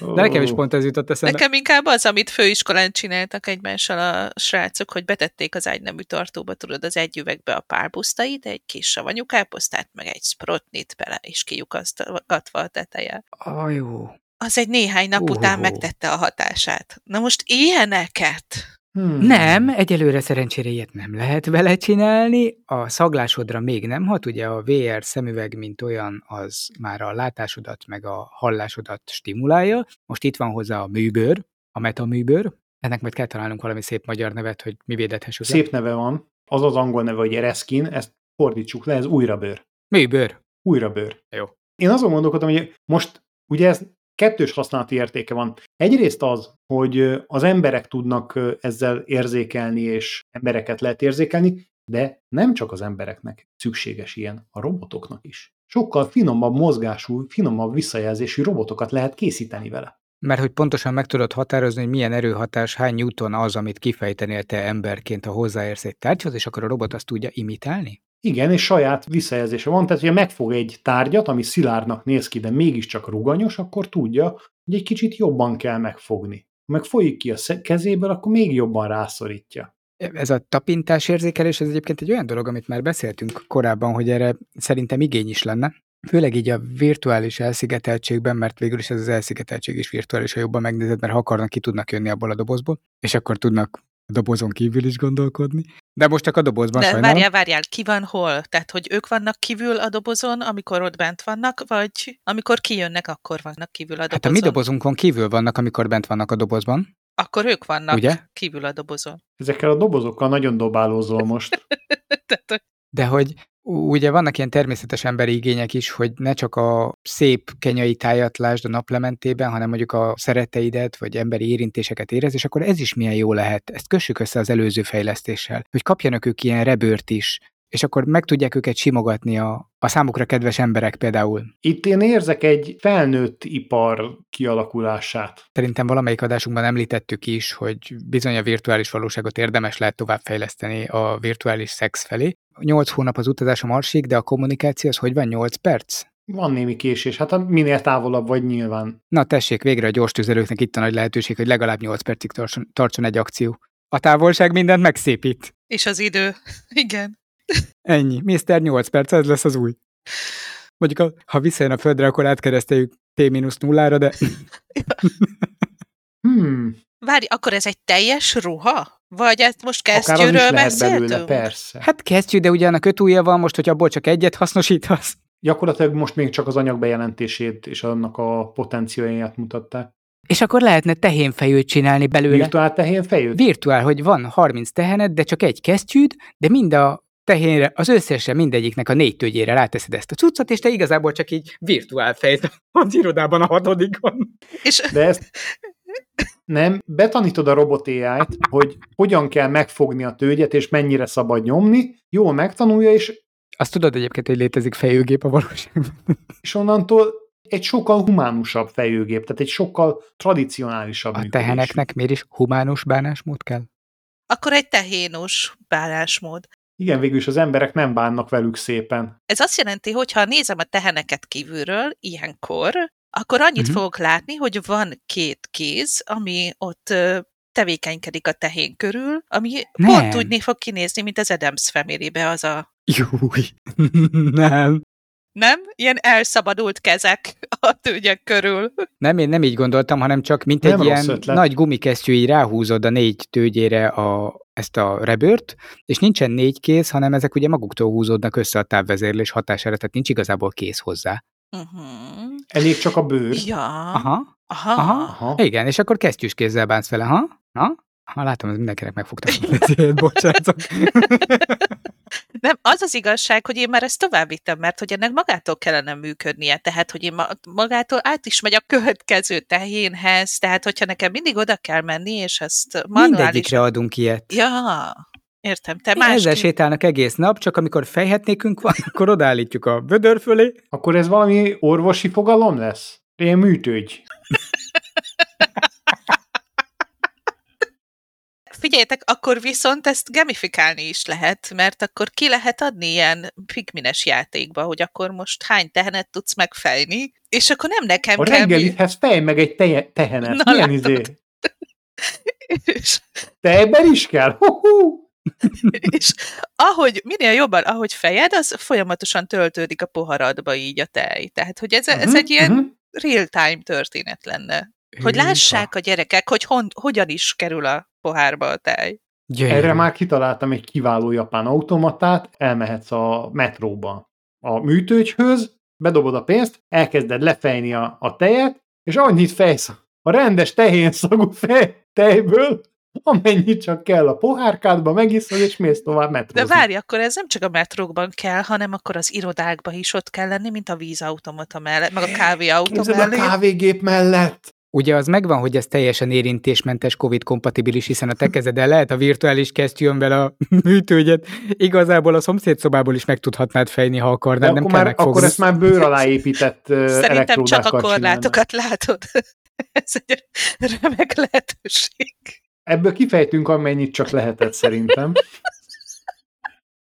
B: De nekem is pont ez jutott eszembe.
A: Nekem inkább az, amit főiskolán csináltak egymással a srácok, hogy betették az ágynemű tartóba, tudod, az egy üvegbe a párbusztait, egy kis savanyú káposztát, meg egy sprotnit bele, és kiukasztatva a teteje.
B: Ah, jó.
A: Az egy néhány nap után
B: Ó.
A: megtette a hatását. Na most ilyeneket?
C: Hmm.
B: Nem, egyelőre szerencsére ilyet nem lehet vele csinálni. A szaglásodra még nem hat, ugye a VR szemüveg, mint olyan, az már a látásodat meg a hallásodat stimulálja. Most itt van hozzá a műbőr, a metaműbőr. Ennek majd kell találnunk valami szép magyar nevet, hogy mi védethessük. le.
C: Szép neve van. Az az angol neve, hogy Ereskin, ezt fordítsuk le, ez újra bőr.
B: Mi bőr?
C: Újra bőr.
B: Jó.
C: Én azon gondolkodom, hogy most ugye ez kettős használati értéke van. Egyrészt az, hogy az emberek tudnak ezzel érzékelni, és embereket lehet érzékelni, de nem csak az embereknek szükséges ilyen, a robotoknak is. Sokkal finomabb mozgású, finomabb visszajelzésű robotokat lehet készíteni vele.
B: Mert hogy pontosan meg tudod határozni, hogy milyen erőhatás, hány newton az, amit kifejtenél te emberként, ha hozzáérsz egy tárgyhoz, és akkor a robot azt tudja imitálni?
C: Igen, és saját visszajelzése van, tehát hogyha megfog egy tárgyat, ami szilárdnak néz ki, de mégiscsak ruganyos, akkor tudja, hogy egy kicsit jobban kell megfogni. Ha meg folyik ki a kezéből, akkor még jobban rászorítja.
B: Ez a tapintás érzékelés, ez egyébként egy olyan dolog, amit már beszéltünk korábban, hogy erre szerintem igény is lenne. Főleg így a virtuális elszigeteltségben, mert végül is ez az elszigeteltség is virtuális, ha jobban megnézed, mert ha akarnak, ki tudnak jönni abból a dobozból, és akkor tudnak dobozon kívül is gondolkodni. De most csak a dobozban
A: De
B: sajnálom.
A: várjál, várjál, ki van hol? Tehát, hogy ők vannak kívül a dobozon, amikor ott bent vannak, vagy amikor kijönnek, akkor vannak kívül a dobozon?
B: Hát a mi dobozunkon kívül vannak, amikor bent vannak a dobozban.
A: Akkor ők vannak
B: Ugye?
A: kívül a dobozon.
C: Ezekkel a dobozokkal nagyon dobálózol most.
A: Tehát, hogy
B: De hogy ugye vannak ilyen természetes emberi igények is, hogy ne csak a szép kenyai tájat lásd a naplementében, hanem mondjuk a szeretteidet, vagy emberi érintéseket érez, és akkor ez is milyen jó lehet. Ezt kössük össze az előző fejlesztéssel, hogy kapjanak ők ilyen rebőrt is, és akkor meg tudják őket simogatni a, a számukra kedves emberek például.
C: Itt én érzek egy felnőtt ipar kialakulását.
B: Szerintem valamelyik adásunkban említettük is, hogy bizony a virtuális valóságot érdemes lehet továbbfejleszteni a virtuális szex felé. 8 hónap az utazás a Marsig, de a kommunikáció az hogy van 8 perc?
C: Van némi késés, hát minél távolabb vagy nyilván.
B: Na tessék, végre a gyors tüzelőknek itt a nagy lehetőség, hogy legalább 8 percig tartson, tartson egy akció. A távolság mindent megszépít.
A: és az idő. Igen.
B: Ennyi. Mr. 8 perc, ez lesz az új. Mondjuk, ha visszajön a földre, akkor átkereszteljük T-0-ra, de
C: Hmm,
A: Várj, akkor ez egy teljes ruha? Vagy ezt most kesztyűről beszéltünk?
C: persze.
B: hát kesztyű, de ugye annak öt ujja van most, hogy abból csak egyet hasznosítasz.
C: Gyakorlatilag most még csak az anyag bejelentését és annak a potenciáját mutatták.
B: És akkor lehetne tehénfejőt csinálni belőle.
C: Virtuál tehén fejőt?
B: Virtuál, hogy van 30 tehened, de csak egy kesztyűd, de mind a tehénre, az összesre mindegyiknek a négy tőgyére ráteszed ezt a cuccot, és te igazából csak így virtuál fejt az irodában a hatodikon.
A: És
C: De ezt nem, betanítod a robot ai hogy hogyan kell megfogni a tőgyet, és mennyire szabad nyomni, jól megtanulja, és,
B: Azt tudod egyébként, hogy létezik fejőgép a valóságban.
C: és onnantól egy sokkal humánusabb fejőgép, tehát egy sokkal tradicionálisabb
B: A
C: működésű.
B: teheneknek miért is humánus bánásmód kell?
A: akkor egy tehénus bánásmód.
C: Igen, végül is az emberek nem bánnak velük szépen.
A: Ez azt jelenti, hogy ha nézem a teheneket kívülről, ilyenkor, akkor annyit uh-huh. fogok látni, hogy van két kéz, ami ott tevékenykedik a tehén körül, ami
B: Nem.
A: Pont úgy fog kinézni, mint az Adams family az a...
B: Júj, nem.
A: Nem? Ilyen elszabadult kezek a tőgyek körül.
B: Nem, én nem így gondoltam, hanem csak mint
C: Nem
B: egy ilyen
C: ötlet.
B: nagy gumikesztyű, így ráhúzod a négy tőgyére a, ezt a rebőrt, és nincsen négy kéz, hanem ezek ugye maguktól húzódnak össze a távvezérlés hatására, tehát nincs igazából kéz hozzá.
A: Uh-huh.
C: Elég csak a bőr.
A: Ja.
B: Aha,
A: Aha.
B: aha.
C: Aha.
B: igen, és akkor kesztyűs kézzel bánsz vele, ha? Ha? Ha, látom, ez mindenkinek megfogta a kezét, bocsánat.
A: Nem, az az igazság, hogy én már ezt tovább vittem, mert hogy ennek magától kellene működnie, tehát hogy én ma, magától át is megy a következő tehénhez, tehát hogyha nekem mindig oda kell menni, és ezt manuális...
B: Mindegyikre adunk ilyet.
A: Ja, értem, te
B: Ezzel
A: másképp.
B: sétálnak egész nap, csak amikor fejhetnékünk van, akkor odállítjuk a vödör fölé.
C: Akkor ez valami orvosi fogalom lesz? Ilyen műtőgy.
A: Figyeljetek, akkor viszont ezt gamifikálni is lehet, mert akkor ki lehet adni ilyen pigmines játékba, hogy akkor most hány tehenet tudsz megfejni, és akkor nem nekem
C: A
A: kell...
C: reggelithez fejj meg egy teje, tehenet.
A: Na,
C: Milyen
A: látod?
C: izé?
A: És,
C: Te ebben is kell? Hú-hú!
A: és ahogy, minél jobban, ahogy fejed, az folyamatosan töltődik a poharadba így a tej. Tehát, hogy ez, ez
C: Mhm,
A: egy ilyen
C: mhm.
A: real-time történet lenne. Hogy lássák a gyerekek, hogy hon, hogyan is kerül a pohárba a tej.
B: Gyönyörű.
C: Erre már kitaláltam egy kiváló japán automatát, elmehetsz a metróba a műtőgyhöz, bedobod a pénzt, elkezded lefejni a, a tejet, és annyit fejsz a rendes tehén szagú fej, tejből, amennyit csak kell a pohárkádba, megiszod, és mész tovább metrózni.
A: De várj, akkor ez nem csak a metrókban kell, hanem akkor az irodákban is ott kell lenni, mint a vízautomata mellett, meg a kávéautomata
C: Képzeld a
A: mellett.
C: kávégép mellett.
B: Ugye az megvan, hogy ez teljesen érintésmentes, COVID-kompatibilis, hiszen a te kezeden lehet a virtuális kesztyűmvel a műtőgyet. Igazából a szomszédszobából is meg tudhatnád fejni, ha
C: De
B: akarnád, nem
C: akkor,
B: kell
C: már, akkor ezt már bőr alá épített
A: Szerintem csak a
C: elektródákkal csinálnak.
A: korlátokat látod. ez egy remek lehetőség.
C: Ebből kifejtünk, amennyit csak lehetett szerintem.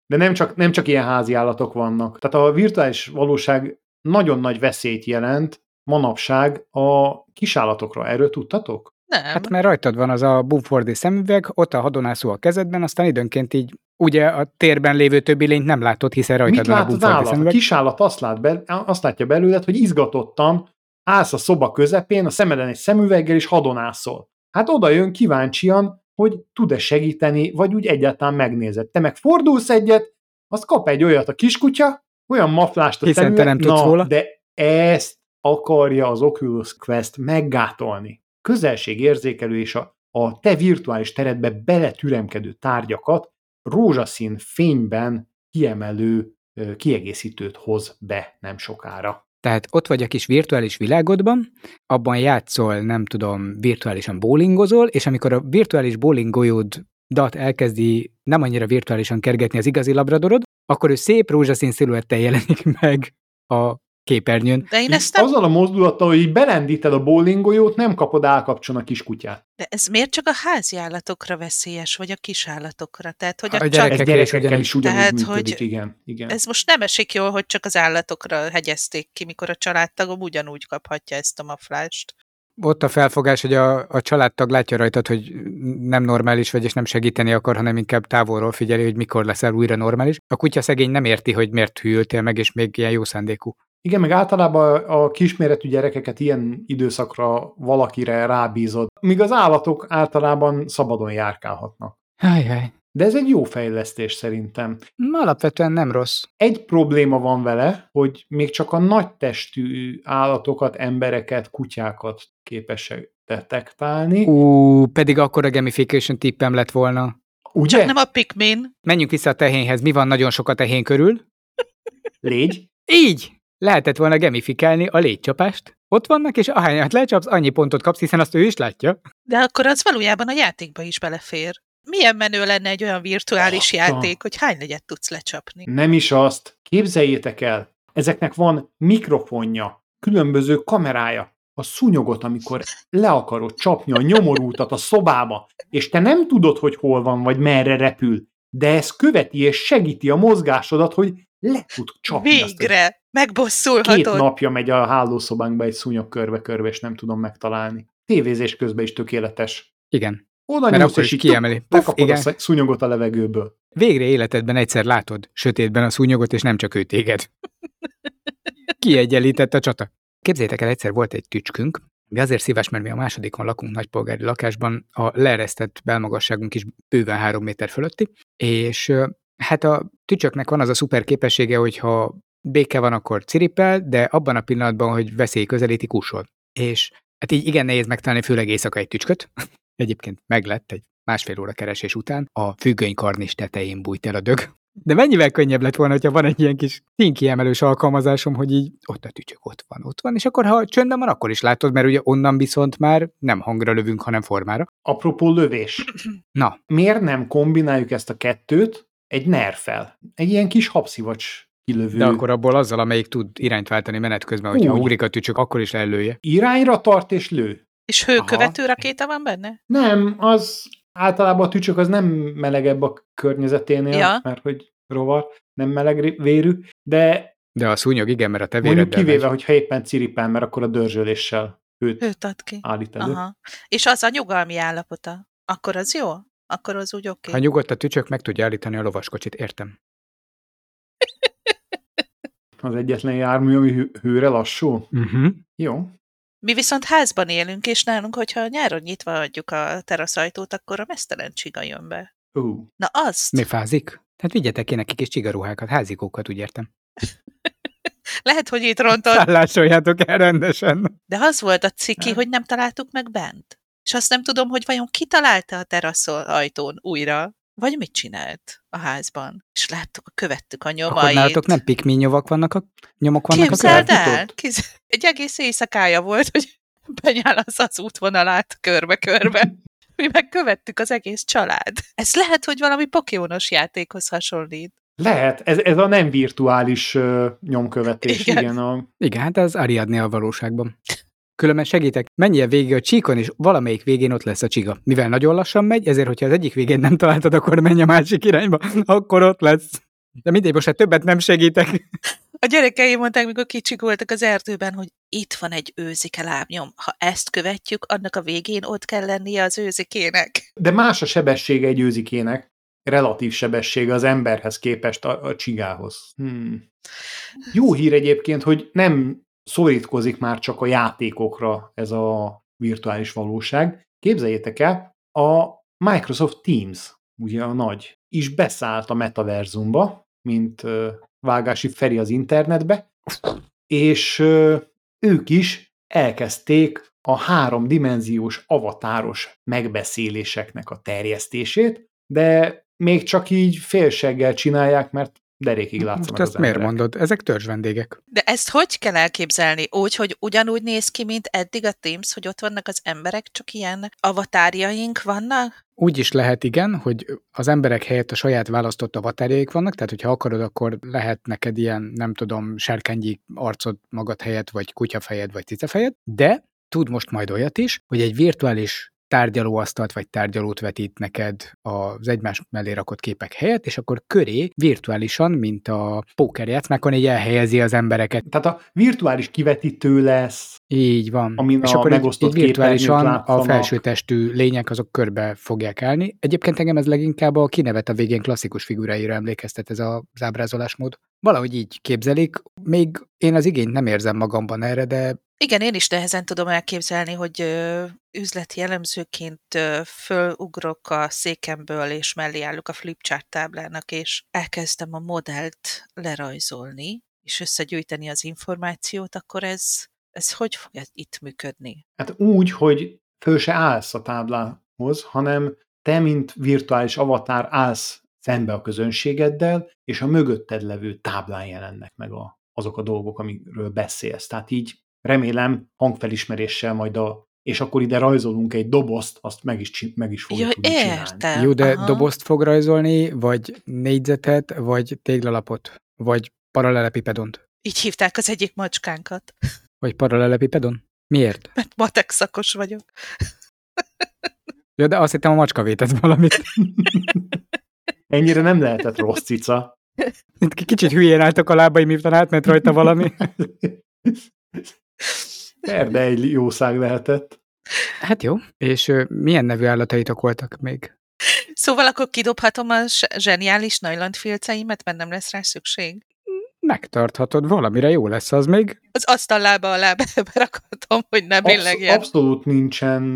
C: De nem csak, nem csak ilyen házi állatok vannak. Tehát a virtuális valóság nagyon nagy veszélyt jelent manapság a kisállatokra. Erről tudtatok?
A: Nem.
B: Hát mert rajtad van az a bumfordi szemüveg, ott a hadonászó a kezedben, aztán időnként így ugye a térben lévő többi lényt nem látod, hiszen rajtad
C: Mit
B: van a
C: lát az
B: bumfordi
C: állat? A
B: szemüveg.
C: kisállat azt, lát be, azt látja belőled, hogy izgatottan állsz a szoba közepén, a szemeden egy szemüveggel, és hadonászol. Hát oda jön kíváncsian, hogy tud-e segíteni, vagy úgy egyáltalán megnézed. Te meg fordulsz egyet, azt kap egy olyat a kiskutya, olyan maflást a
B: Hiszen te
C: szemüveg,
B: nem tudsz
C: na,
B: róla.
C: de ezt akarja az Oculus Quest meggátolni. Közelségérzékelő és a, a te virtuális teredbe beletüremkedő tárgyakat rózsaszín fényben kiemelő kiegészítőt hoz be nem sokára.
B: Tehát ott vagy a kis virtuális világodban, abban játszol, nem tudom, virtuálisan bowlingozol, és amikor a virtuális bowling golyódat elkezdi nem annyira virtuálisan kergetni az igazi labradorod, akkor ő szép rózsaszín sziluettel jelenik meg a képernyőn.
A: De én ezt nem...
C: Azzal a mozdulattal, hogy így belendíted a bowlingolyót, nem kapod állkapcson a kiskutyát.
A: De ez miért csak a házi állatokra veszélyes, vagy a kisállatokra? Tehát, hogy a,
B: A gyerekek-
C: gyerekekkel
B: ugyanúgy.
C: is ugyanúgy
A: Tehát,
C: működik,
A: hogy
C: igen. igen.
A: Ez most nem esik jól, hogy csak az állatokra hegyezték ki, mikor a családtagom ugyanúgy kaphatja ezt a maflást.
B: Ott a felfogás, hogy a, a családtag látja rajtad, hogy nem normális vagy, és nem segíteni akar, hanem inkább távolról figyeli, hogy mikor leszel újra normális. A kutya szegény nem érti, hogy miért hűltél meg, és még ilyen jó szándékú.
C: Igen, meg általában a kisméretű gyerekeket ilyen időszakra valakire rábízod, míg az állatok általában szabadon járkálhatnak.
B: Ajaj.
C: De ez egy jó fejlesztés szerintem.
B: Alapvetően nem rossz.
C: Egy probléma van vele, hogy még csak a nagy testű állatokat, embereket, kutyákat képesek detektálni.
B: Ú, pedig akkor a gamification tippem lett volna.
C: Ugye?
A: Csak nem a Pikmin.
B: Menjünk vissza a tehénhez. Mi van nagyon sok a tehén körül?
C: Légy.
B: Így! Lehetett volna gamifikálni a légycsapást. Ott vannak, és ahányat lecsapsz, annyi pontot kapsz, hiszen azt ő is látja.
A: De akkor az valójában a játékba is belefér. Milyen menő lenne egy olyan virtuális
C: Azt a-
A: játék, hogy hány legyet tudsz lecsapni?
C: Nem is azt. Képzeljétek el, ezeknek van mikrofonja, különböző kamerája. A szúnyogot, amikor le akarod csapni a nyomorútat a szobába, és te nem tudod, hogy hol van, vagy merre repül, de ez követi és segíti a mozgásodat, hogy le tud csapni. azt
A: Végre!
C: Két
A: Megbosszulhatod!
C: napja megy a hálószobánkba egy szúnyog körbe-körbe, és nem tudom megtalálni. Tévézés közben is tökéletes.
B: Igen.
C: Oda
B: Mert akkor is kiemeli.
C: lekapod a szúnyogot a levegőből.
B: Végre életedben egyszer látod sötétben a szúnyogot, és nem csak ő téged. Kiegyenlített a csata. Képzétek el, egyszer volt egy tücskünk, mi azért szíves, mert mi a másodikon lakunk nagypolgári lakásban, a leeresztett belmagasságunk is bőven három méter fölötti, és hát a tücsöknek van az a szuper képessége, hogyha béke van, akkor ciripel, de abban a pillanatban, hogy veszély közelíti, kusol. És hát így igen nehéz megtalálni, főleg éjszaka egy tücsköt. Egyébként meglett egy másfél óra keresés után, a függönykarnis tetején bújt el a dög. De mennyivel könnyebb lett volna, hogyha van egy ilyen kis kiemelős alkalmazásom, hogy így ott a tücsök, ott van, ott van, és akkor ha csöndben van, akkor is látod, mert ugye onnan viszont már nem hangra lövünk, hanem formára.
C: Apropó lövés.
B: Na,
C: Miért nem kombináljuk ezt a kettőt egy nerfel? Egy ilyen kis habszivacs kilövő.
B: de akkor abból azzal, amelyik tud irányt váltani menet közben, hogyha
C: Úgy.
B: ugrik a tücsök, akkor is elője.
C: Irányra tart és lő.
A: És hőkövető rakéta van benne?
C: Nem, az általában a tücsök az nem melegebb a környezeténél,
A: Ja.
C: mert hogy rovar, nem meleg vérű, de
B: De a szúnyog igen, mert a te
C: mondjuk kivéve,
B: megy.
C: hogyha éppen ciripel, mert akkor a dörzsöléssel hőt
A: Hőt ad ki.
C: állít elő.
A: Aha. És az a nyugalmi állapota. Akkor az jó? Akkor az úgy oké.
B: Ha nyugodt a tücsök, meg tudja állítani a lovaskocsit, értem.
C: Az egyetlen jármű, ami hő- hőre lassú.
B: Uh-huh.
C: Jó.
A: Mi viszont házban élünk, és nálunk, hogyha nyáron nyitva adjuk a teraszajtót, akkor a mesztelen csiga jön be.
C: Ú,
A: Na azt!
B: Mi fázik? Hát vigyetek ki neki kis csigaruhákat, házikókat, úgy értem.
A: Lehet, hogy itt rontod,
B: Szállásoljátok el rendesen.
A: de az volt a ciki, hogy nem találtuk meg bent. És azt nem tudom, hogy vajon kitalálta a terasz ajtón újra, vagy mit csinált a házban. És láttuk, követtük a nyomait.
B: Akkor nálatok nem pikminyovak vannak a nyomok vannak
A: Képzeld
B: a
A: el, képzeld, egy egész éjszakája volt, hogy benyálasz az útvonalát körbe-körbe. Mi meg követtük az egész család. Ez lehet, hogy valami pokjónos játékhoz hasonlít.
C: Lehet, ez, ez a nem virtuális uh, nyomkövetés,
A: Igen.
C: igen. a,
B: Igen, hát az Ariadne a valóságban. Különben segítek, menjél végig a csíkon, és valamelyik végén ott lesz a csiga. Mivel nagyon lassan megy, ezért, hogyha az egyik végén nem találtad, akkor menj a másik irányba, akkor ott lesz. De mindegy, most hát többet nem segítek.
A: A gyerekeim mondták, mikor kicsik voltak az erdőben, hogy itt van egy őzike lábnyom. Ha ezt követjük, annak a végén ott kell lennie az őzikének.
C: de más a sebessége egy őzikének, relatív sebessége az emberhez képest a, a csigához. Hmm. Jó hír egyébként, hogy nem szorítkozik már csak a játékokra ez a virtuális valóság. Képzeljétek el, a Microsoft Teams, ugye a nagy, is beszállt a metaverzumba, mint vágási Feri az internetbe, és ők is elkezdték a háromdimenziós avatáros megbeszéléseknek a terjesztését, de még csak így félseggel csinálják, mert derékig
B: Most
C: látszanak
B: ezt
C: az
B: miért
C: emberek.
B: mondod? Ezek törzs vendégek.
A: De ezt hogy kell elképzelni? Úgy, hogy ugyanúgy néz ki, mint eddig a Teams, hogy ott vannak az emberek, csak ilyen avatárjaink vannak?
B: Úgy is lehet, igen, hogy az emberek helyett a saját választott avatárjaik vannak, tehát hogyha akarod, akkor lehet neked ilyen, nem tudom, sárkányi arcod magad helyett, vagy kutyafejed, vagy cicafejed, de tud most majd olyat is, hogy egy virtuális tárgyalóasztalt vagy tárgyalót vetít neked az egymás mellé rakott képek helyett, és akkor köré virtuálisan, mint a pókerjátszmákon, így elhelyezi az embereket.
C: Tehát a virtuális kivetítő lesz,
B: Így van.
C: Amin
B: és
C: a
B: akkor így,
C: megosztott
B: így virtuálisan a felsőtestű lények azok körbe fogják állni. Egyébként engem ez leginkább a kinevet a végén klasszikus figuráira emlékeztet ez az ábrázolásmód. Valahogy így képzelik. Még én az igényt nem érzem magamban erre, de
A: Igen, én is nehezen tudom elképzelni, hogy üzleti elemzőként fölugrok a székemből, és mellé állok a flipchart táblának, és elkezdem a modellt lerajzolni, és összegyűjteni az információt, akkor ez, ez hogy fog itt működni?
C: hát úgy, hogy föl se állsz a táblához, hanem te, mint virtuális avatár állsz szembe a közönségeddel, és a mögötted levő táblán jelennek meg a, azok a dolgok, amiről beszélsz. Tehát így remélem hangfelismeréssel majd a és akkor ide rajzolunk egy dobozt, azt meg is, csin- meg is fogjuk
A: Ja,
C: tudni csinálni.
A: értem.
B: jó, de
A: Aha.
B: dobozt fog rajzolni, vagy négyzetet, vagy téglalapot, vagy paralelepipedont,
A: Így hívták az egyik macskánkat,
B: vagy paralelepipedon? Miért?
A: mert matek szakos vagyok.
B: Ja, de azt hittem a macska vétett valamit.
C: Ennyire nem lehetett rossz cica.
B: Kicsit hülyén álltak a lábai, miután átment rajta valami.
C: Erde egy jószág lehetett.
B: Hát jó. És ö, milyen nevű állataitok voltak még?
A: Szóval akkor kidobhatom a zse- zseniális najlandfilceimet, mert nem lesz rá szükség.
B: Megtarthatod, valamire jó lesz az még.
A: Az asztallába alá be- berakhatom, hogy ne
C: Absz-
A: billegjen.
C: abszolút nincsen,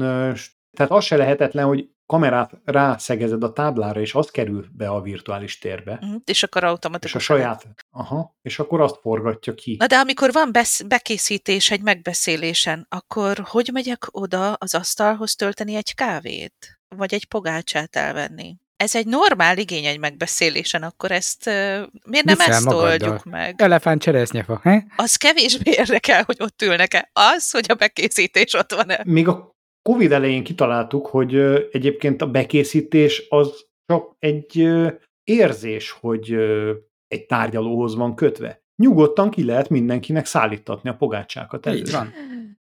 C: tehát az se lehetetlen, hogy kamerát rászegezed a táblára, és az kerül be a virtuális térbe.
A: Mhm, És akkor
C: És
A: automatikusan.
C: a saját, aha, és akkor azt forgatja ki.
A: Na de amikor van besz- bekészítés egy megbeszélésen, akkor hogy megyek oda az asztalhoz tölteni egy kávét? Vagy egy pogácsát elvenni? Ez egy normál igény egy megbeszélésen, akkor ezt uh, miért nem
B: Viszel
A: ezt
B: magaddal.
A: oldjuk meg?
B: Elefánt cseresznyefa, he?
A: Az kevésbé érdekel, hogy ott ülnek-e. Az, hogy a bekészítés ott van-e.
C: Még a Covid elején kitaláltuk, hogy egyébként a bekészítés az csak egy érzés, hogy egy tárgyalóhoz van kötve. Nyugodtan ki lehet mindenkinek szállítatni a pogácsákat elő.
B: Így van.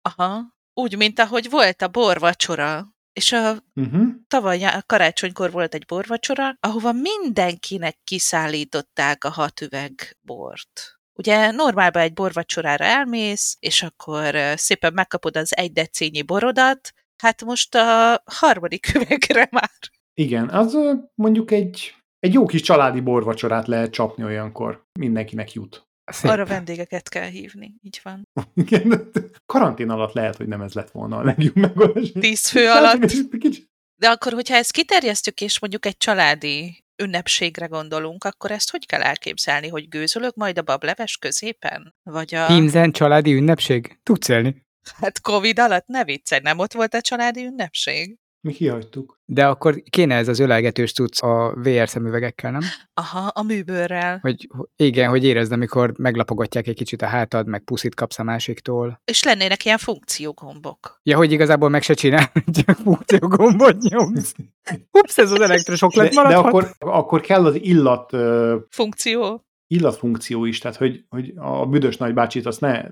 A: Aha. Úgy, mint ahogy volt a borvacsora. És a
C: Uh-huh.
A: tavaly nyá- karácsonykor volt egy borvacsora, ahova mindenkinek kiszállították a hat üveg bort. Ugye normálban egy borvacsorára elmész, és akkor szépen megkapod az egy decínyi borodat, hát most a harmadik üvegre már.
C: Igen, az mondjuk egy, egy jó kis családi borvacsorát lehet csapni olyankor. Mindenkinek jut.
B: Szép.
A: Arra vendégeket kell hívni, így van.
C: Igen, karantén alatt lehet, hogy nem ez lett volna a legjobb megoldás.
A: Tíz fő alatt. De akkor, hogyha ezt kiterjesztjük, és mondjuk egy családi ünnepségre gondolunk, akkor ezt hogy kell elképzelni, hogy gőzölök majd a bableves középen? Vagy a...
B: Teamsen családi ünnepség? Tudsz élni?
A: Hát Covid alatt ne viccelj, nem ott volt a családi ünnepség?
C: Mi kihagytuk.
B: De akkor kéne ez az ölelgetős cucc a VR szemüvegekkel, nem?
A: Aha, a műbőrrel.
B: Hogy igen, hogy érezd, amikor meglapogatják egy kicsit a hátad, meg puszit kapsz a másiktól.
A: És lennének ilyen funkciógombok.
B: Ja, hogy igazából meg se csinál, csak funkciógombot nyomsz. Ups, ez az elektrosok lett
C: De, de
B: maradhat.
C: akkor, akkor kell az illat ö,
A: Funkció.
C: Illatfunkció is, tehát hogy, hogy a büdös nagybácsit azt ne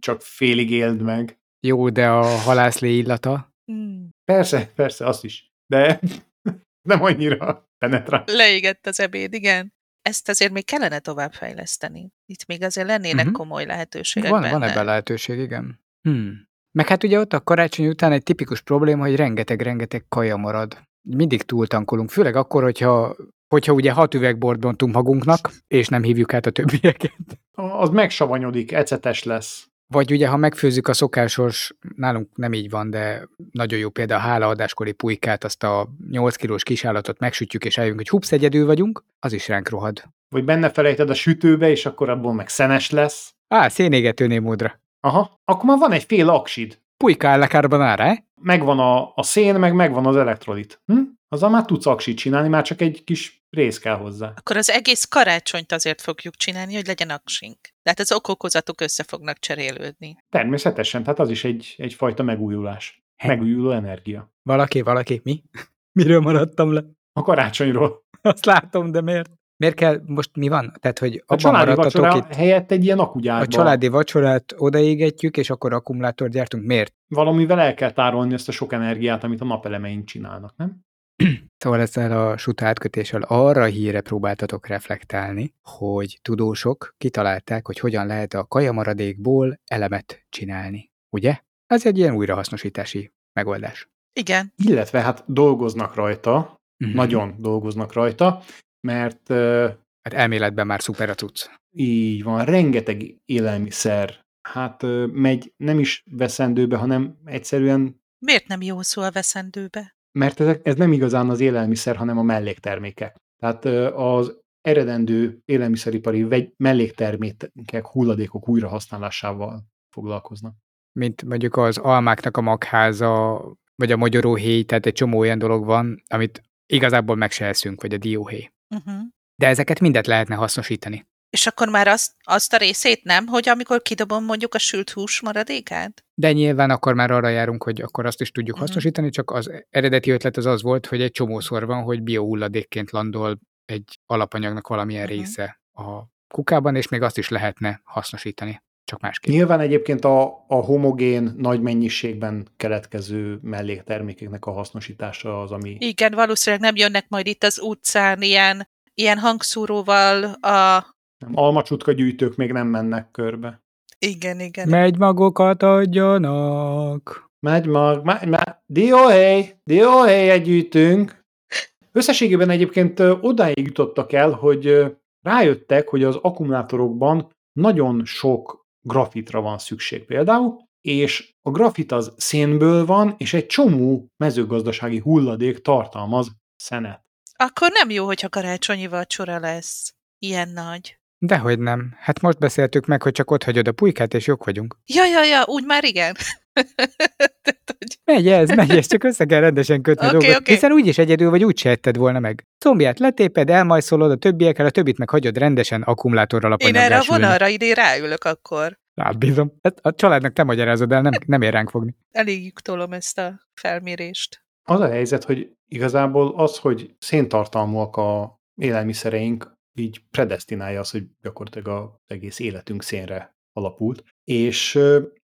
C: csak félig éld meg.
B: Jó, de a halászlé illata.
A: Hmm.
C: Persze, persze, azt is. De nem annyira penetrál.
A: Leégett az ebéd, igen. Ezt azért még kellene továbbfejleszteni. Itt még azért lennének
B: Mhm.
A: komoly lehetőségek
B: Van,
A: benne.
B: van ebben lehetőség, igen. Hmm. Meg hát ugye ott a karácsony után egy tipikus probléma, hogy rengeteg-rengeteg kaja marad. Mindig túltankolunk, főleg akkor, hogyha, hogyha ugye hat üvegbort bontunk magunknak, és nem hívjuk át a többieket.
C: Az megsavanyodik, ecetes lesz.
B: Vagy ugye, ha megfőzzük a szokásos, nálunk nem így van, de nagyon jó példa a hálaadáskori pulykát, azt a 8 kilós kisállatot megsütjük, és eljövünk, hogy hups, egyedül vagyunk, az is ránk rohad.
C: Vagy benne felejted a sütőbe, és akkor abból meg szenes lesz.
B: Á, szénégetőnél módra.
C: Aha, akkor már van egy fél aksid.
B: Pulyka áll a carbonara, eh?
C: Megvan a, a szén, meg megvan az elektrolit. Hm? Azzal már tudsz aksit csinálni, már csak egy kis rész kell hozzá.
A: Akkor az egész karácsonyt azért fogjuk csinálni, hogy legyen aksink. Tehát az okokozatok össze fognak cserélődni.
C: Természetesen, tehát az is egy, egyfajta megújulás. Megújuló energia.
B: Valaki, valaki, mi? Miről maradtam le?
C: A karácsonyról.
B: Azt látom, de miért? Miért kell, most mi van? Tehát, hogy
C: A családi vacsora
B: itt,
C: helyett egy ilyen akugyárba.
B: a családi vacsorát odaégetjük, és akkor akkumulátort gyártunk. Miért?
C: Valamivel el kell tárolni ezt a sok energiát, amit a napelemeink csinálnak, nem?
B: Szóval ezzel a suta átkötéssel arra a híre próbáltatok reflektálni, hogy tudósok kitalálták, hogy hogyan lehet a kajamaradékból elemet csinálni. Ugye? Ez egy ilyen újrahasznosítási megoldás.
A: Igen.
C: Illetve hát dolgoznak rajta,
B: Mhm.
C: nagyon dolgoznak rajta, mert
B: Hát elméletben már szuper a cucc.
C: így van, rengeteg élelmiszer hát megy nem is veszendőbe, hanem egyszerűen,
A: Miért nem jó szó a veszendőbe?
C: Mert ezek, ez nem igazán az élelmiszer, hanem a melléktermékek. Tehát az eredendő élelmiszeripari vegy, melléktermékek, hulladékok újrahasználásával foglalkoznak.
B: Mint mondjuk az almáknak a magháza, vagy a magyaróhéj, tehát egy csomó olyan dolog van, amit igazából meg se eszünk, vagy a dióhéj.
A: Uh-huh.
B: De ezeket mindet lehetne hasznosítani.
A: És akkor már azt, azt a részét nem, hogy amikor kidobom mondjuk a sült hús maradékát?
B: De nyilván akkor már arra járunk, hogy akkor azt is tudjuk
A: Mhm.
B: hasznosítani, csak az eredeti ötlet az az volt, hogy egy csomószor van, hogy biohulladékként landol egy alapanyagnak valamilyen
A: Mhm.
B: része a kukában, és még azt is lehetne hasznosítani, csak másképp.
C: Nyilván egyébként a, a homogén, nagy mennyiségben keletkező melléktermékeknek a hasznosítása az, ami
A: Igen, valószínűleg nem jönnek majd itt az utcán ilyen, ilyen hangszóróval a...
C: nem, almacsutka gyűjtők még nem mennek körbe.
A: Igen, igen.
B: Megy magokat adjanak.
C: Megy mag, megy, megy. Dióhely, dióhelyet gyűjtünk. Összességében egyébként odáig jutottak el, hogy rájöttek, hogy az akkumulátorokban nagyon sok grafitra van szükség például, és a grafit az szénből van, és egy csomó mezőgazdasági hulladék tartalmaz szenet.
A: Akkor nem jó, hogyha karácsonyi vacsora lesz. Ilyen nagy.
B: Dehogy nem. Hát most beszéltük meg, hogy csak ott hagyod a pulykát, és jók vagyunk.
A: Ja, ja, ja, úgy már igen. Tehát, hogy-
B: Megy ez, megy ez, csak össze kell rendesen kötni okay, dolgot.
A: oké.
B: Hiszen úgyis egyedül vagy, úgy se etted volna meg. Combját letéped, elmajszolod a többiekkel, a többit meg hagyod rendesen akkumulátorral
A: Én
B: apanyaggá
A: erre a vonalra idén ráülök akkor.
B: Rábízom. Ezt a családnak te magyarázod el, nem, nem ér ránk fogni.
A: Elég tolom ezt a felmérést.
C: Az a helyzet, hogy igazából az, hogy széntartalmúak a élelmiszereink, így predestinálja az, hogy gyakorlatilag az egész életünk szénre alapult. És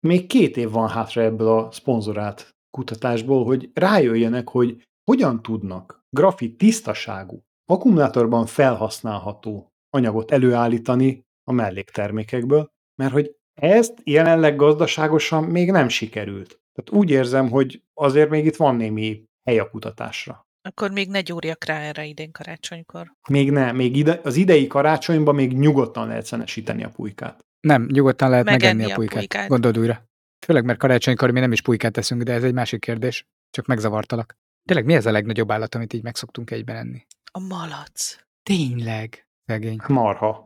C: még két év van hátra ebből a szponzorált kutatásból, hogy rájöjjenek, hogy hogyan tudnak grafit tisztaságú, akkumulátorban felhasználható anyagot előállítani a melléktermékekből, mert hogy ezt jelenleg gazdaságosan még nem sikerült. Tehát úgy érzem, hogy azért még itt van némi hely a kutatásra.
A: Akkor még ne gyúrjak rá erre idén karácsonykor.
C: Még ne, még ide, az idei karácsonyban még nyugodtan lehet szenesíteni a pulykát.
B: Nem, nyugodtan lehet
A: Megenni
B: megenni,
A: a
B: a pulykát.
A: pulykát.
B: Gondold újra. Főleg, mert karácsonykor mi nem is pulykát teszünk, de ez egy másik kérdés. Csak megzavartalak. Tényleg mi ez a legnagyobb állat, amit így megszoktunk egyben enni?
A: A malac.
B: Tényleg. Szegény.
C: Marha.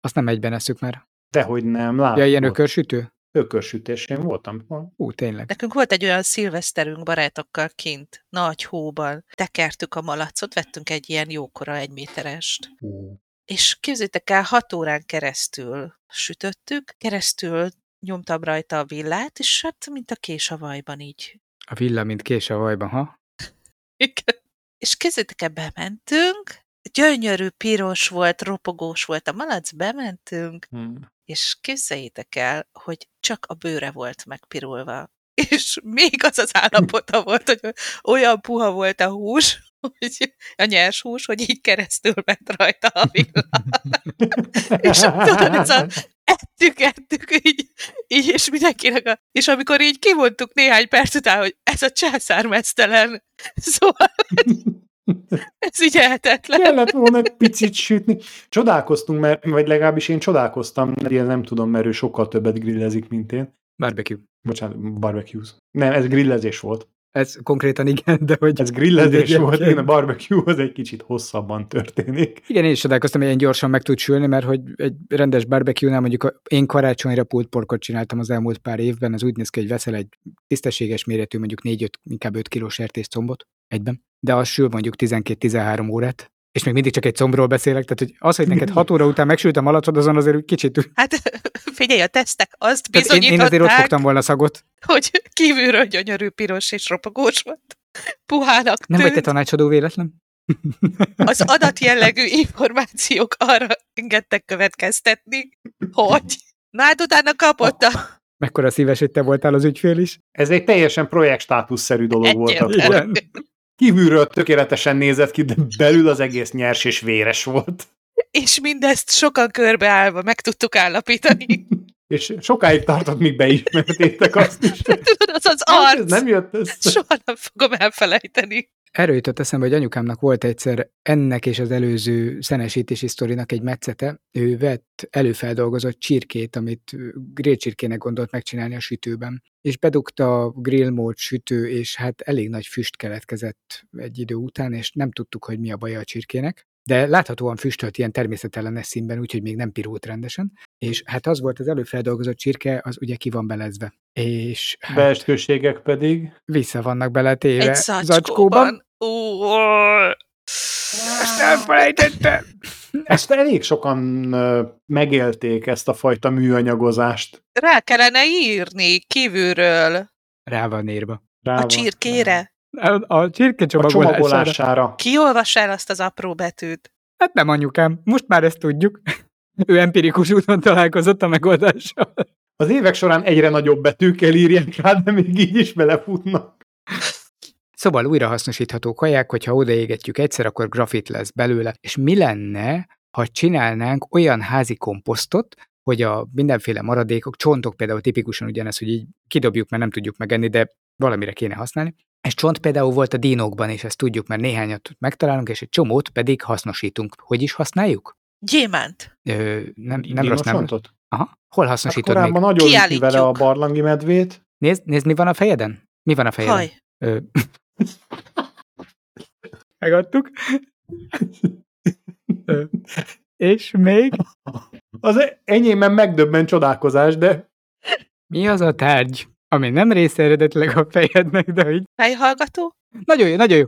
B: Azt nem egyben eszük már.
C: Dehogy nem, látod.
B: Ja, ilyen ökörsütő?
C: Ökörsütés, én voltam.
B: Ú, tényleg.
A: Nekünk volt egy olyan szilveszterünk barátokkal kint, nagy hóban. Tekertük a malacot, vettünk egy ilyen jókora egyméterest.
C: Ú.
A: És képzétek el, hat órán keresztül sütöttük, keresztül nyomtam rajta a villát, és hát mint a kés a vajban így.
B: A villa, mint kés a vajban, ha?
A: Igen. És képzétek el, bementünk, gyönyörű, piros volt, ropogós volt a malac, bementünk,
C: Hm.
A: és képzeljétek el, hogy csak a bőre volt megpirulva. És még az az állapota volt, hogy olyan puha volt a hús, hogy a nyers hús, hogy így keresztül ment rajta a villa. és tudod, ez a ettük, ettük, így, így, és mindenkinek a... És amikor így kimondtuk néhány perc után, hogy ez a császár mesztelen, szóval ez így eltetlen.
C: Kellett volna egy picit sütni. Csodálkoztunk, mert, vagy legalábbis én csodálkoztam, mert én nem tudom, mert ő sokkal többet grillezik, mint én.
B: Barbecue.
C: Bocsánat, barbecues. Nem, ez grillezés volt.
B: Ez konkrétan igen, de hogy...
C: Ez grillezés
B: Egyébként.
C: volt, én a barbecue az egy kicsit hosszabban történik.
B: Igen, én is csodálkoztam, hogy ilyen gyorsan meg tud sülni, mert hogy egy rendes barbecue-nál mondjuk én karácsonyra pult porkot csináltam az elmúlt pár évben, az úgy néz ki, hogy veszel egy tisztességes méretű, mondjuk 4-5, inkább 5 kilós sertészcombot egyben, de az sül mondjuk 12-13 órát, és még mindig csak egy combról beszélek, tehát hogy az, hogy neked 6 óra után megsült a malacod, azon azért úgy kicsit...
A: Hát figyelj, a tesztek azt
B: Tehát én, én azért ott
A: bizonyították,
B: fogtam volna szagot.
A: hogy kívülről gyönyörű, piros és ropogós volt. Puhának
B: Nem vagy te
A: tűnt.
B: tanácsadó véletlen?
A: Az adatjellegű információk arra engedtek következtetni, hogy na hát utána kapott a
B: Mekkora szíves, hogy te voltál az ügyfél is.
C: Ez egy teljesen projektstátusszerű dolog volt akkor. Kívülről tökéletesen nézett ki, de belül az egész nyers és véres volt.
A: És mindezt sokan körbeállva meg tudtuk állapítani.
C: És sokáig tartott, míg beismertétek azt is.
A: Tudod, az az
C: Hát, ez
A: arc.
C: nem jött össze.
A: Soha nem fogom elfelejteni.
B: Erről jutott eszembe, hogy anyukámnak volt egyszer ennek és az előző szenesítési sztorinak egy metszete. Ő vett előfeldolgozott csirkét, amit grillcsirkének gondolt megcsinálni a sütőben. És bedugta a grillmód sütő, és hát elég nagy füst keletkezett egy idő után, és nem tudtuk, hogy mi a baja a csirkének. De láthatóan füstölt ilyen természetellenes színben, úgyhogy még nem pirult rendesen. És hát az volt az előfeldolgozott csirke, az ugye ki van belezve. És hát
C: Belsőségek pedig.
B: vissza vannak beletéve
A: Egy zacskóban. Ó,
B: Ezt elfelejtettem!
C: Ezt elég sokan megélték, ezt a fajta műanyagozást.
A: Rá kellene írni kívülről
B: Rá van írva.
C: Rá
A: a
C: van-
A: csirkére.
B: A, a csirke
C: A
B: csomagolására.
C: csomagolására.
A: Kiolvas el azt az apró betűt.
B: Hát nem anyukám, most már ezt tudjuk. Ő empirikus úton találkozott a megoldással.
C: Az évek során egyre nagyobb betűkkel írják rá, de még így is belefutnak.
B: Szóval újrahasznosítható kaják, hogyha odaégetjük egyszer, akkor grafit lesz belőle. És mi lenne, ha csinálnánk olyan házi komposztot, hogy a mindenféle maradékok, csontok például tipikusan ugyanez, hogy így kidobjuk, mert nem tudjuk megenni, de valamire kéne használni. Ez csont például volt a dinókban, és ezt tudjuk, mert néhányat megtalálunk, és egy csomót pedig hasznosítunk. Hogy is használjuk?
A: Gyémánt.
B: Ö, nem, nem rossz, nem.
C: Dinosontot?
B: Aha. Hol
C: Hát
B: hasznosítod még?
C: korábban nagyon
A: Kiállítjuk.
C: vele a barlangi medvét.
B: Nézd, nézd, mi van a fejeden? Mi van a fejeden?
A: Haj.
B: Ö... Megadtuk. Ö, És még?
C: Az enyémben megdöbben csodálkozás, de
B: Mi az a tárgy, ami nem része eredetileg a fejednek, de hogy
A: Fejhallgató.
B: nagyon jó, nagyon jó.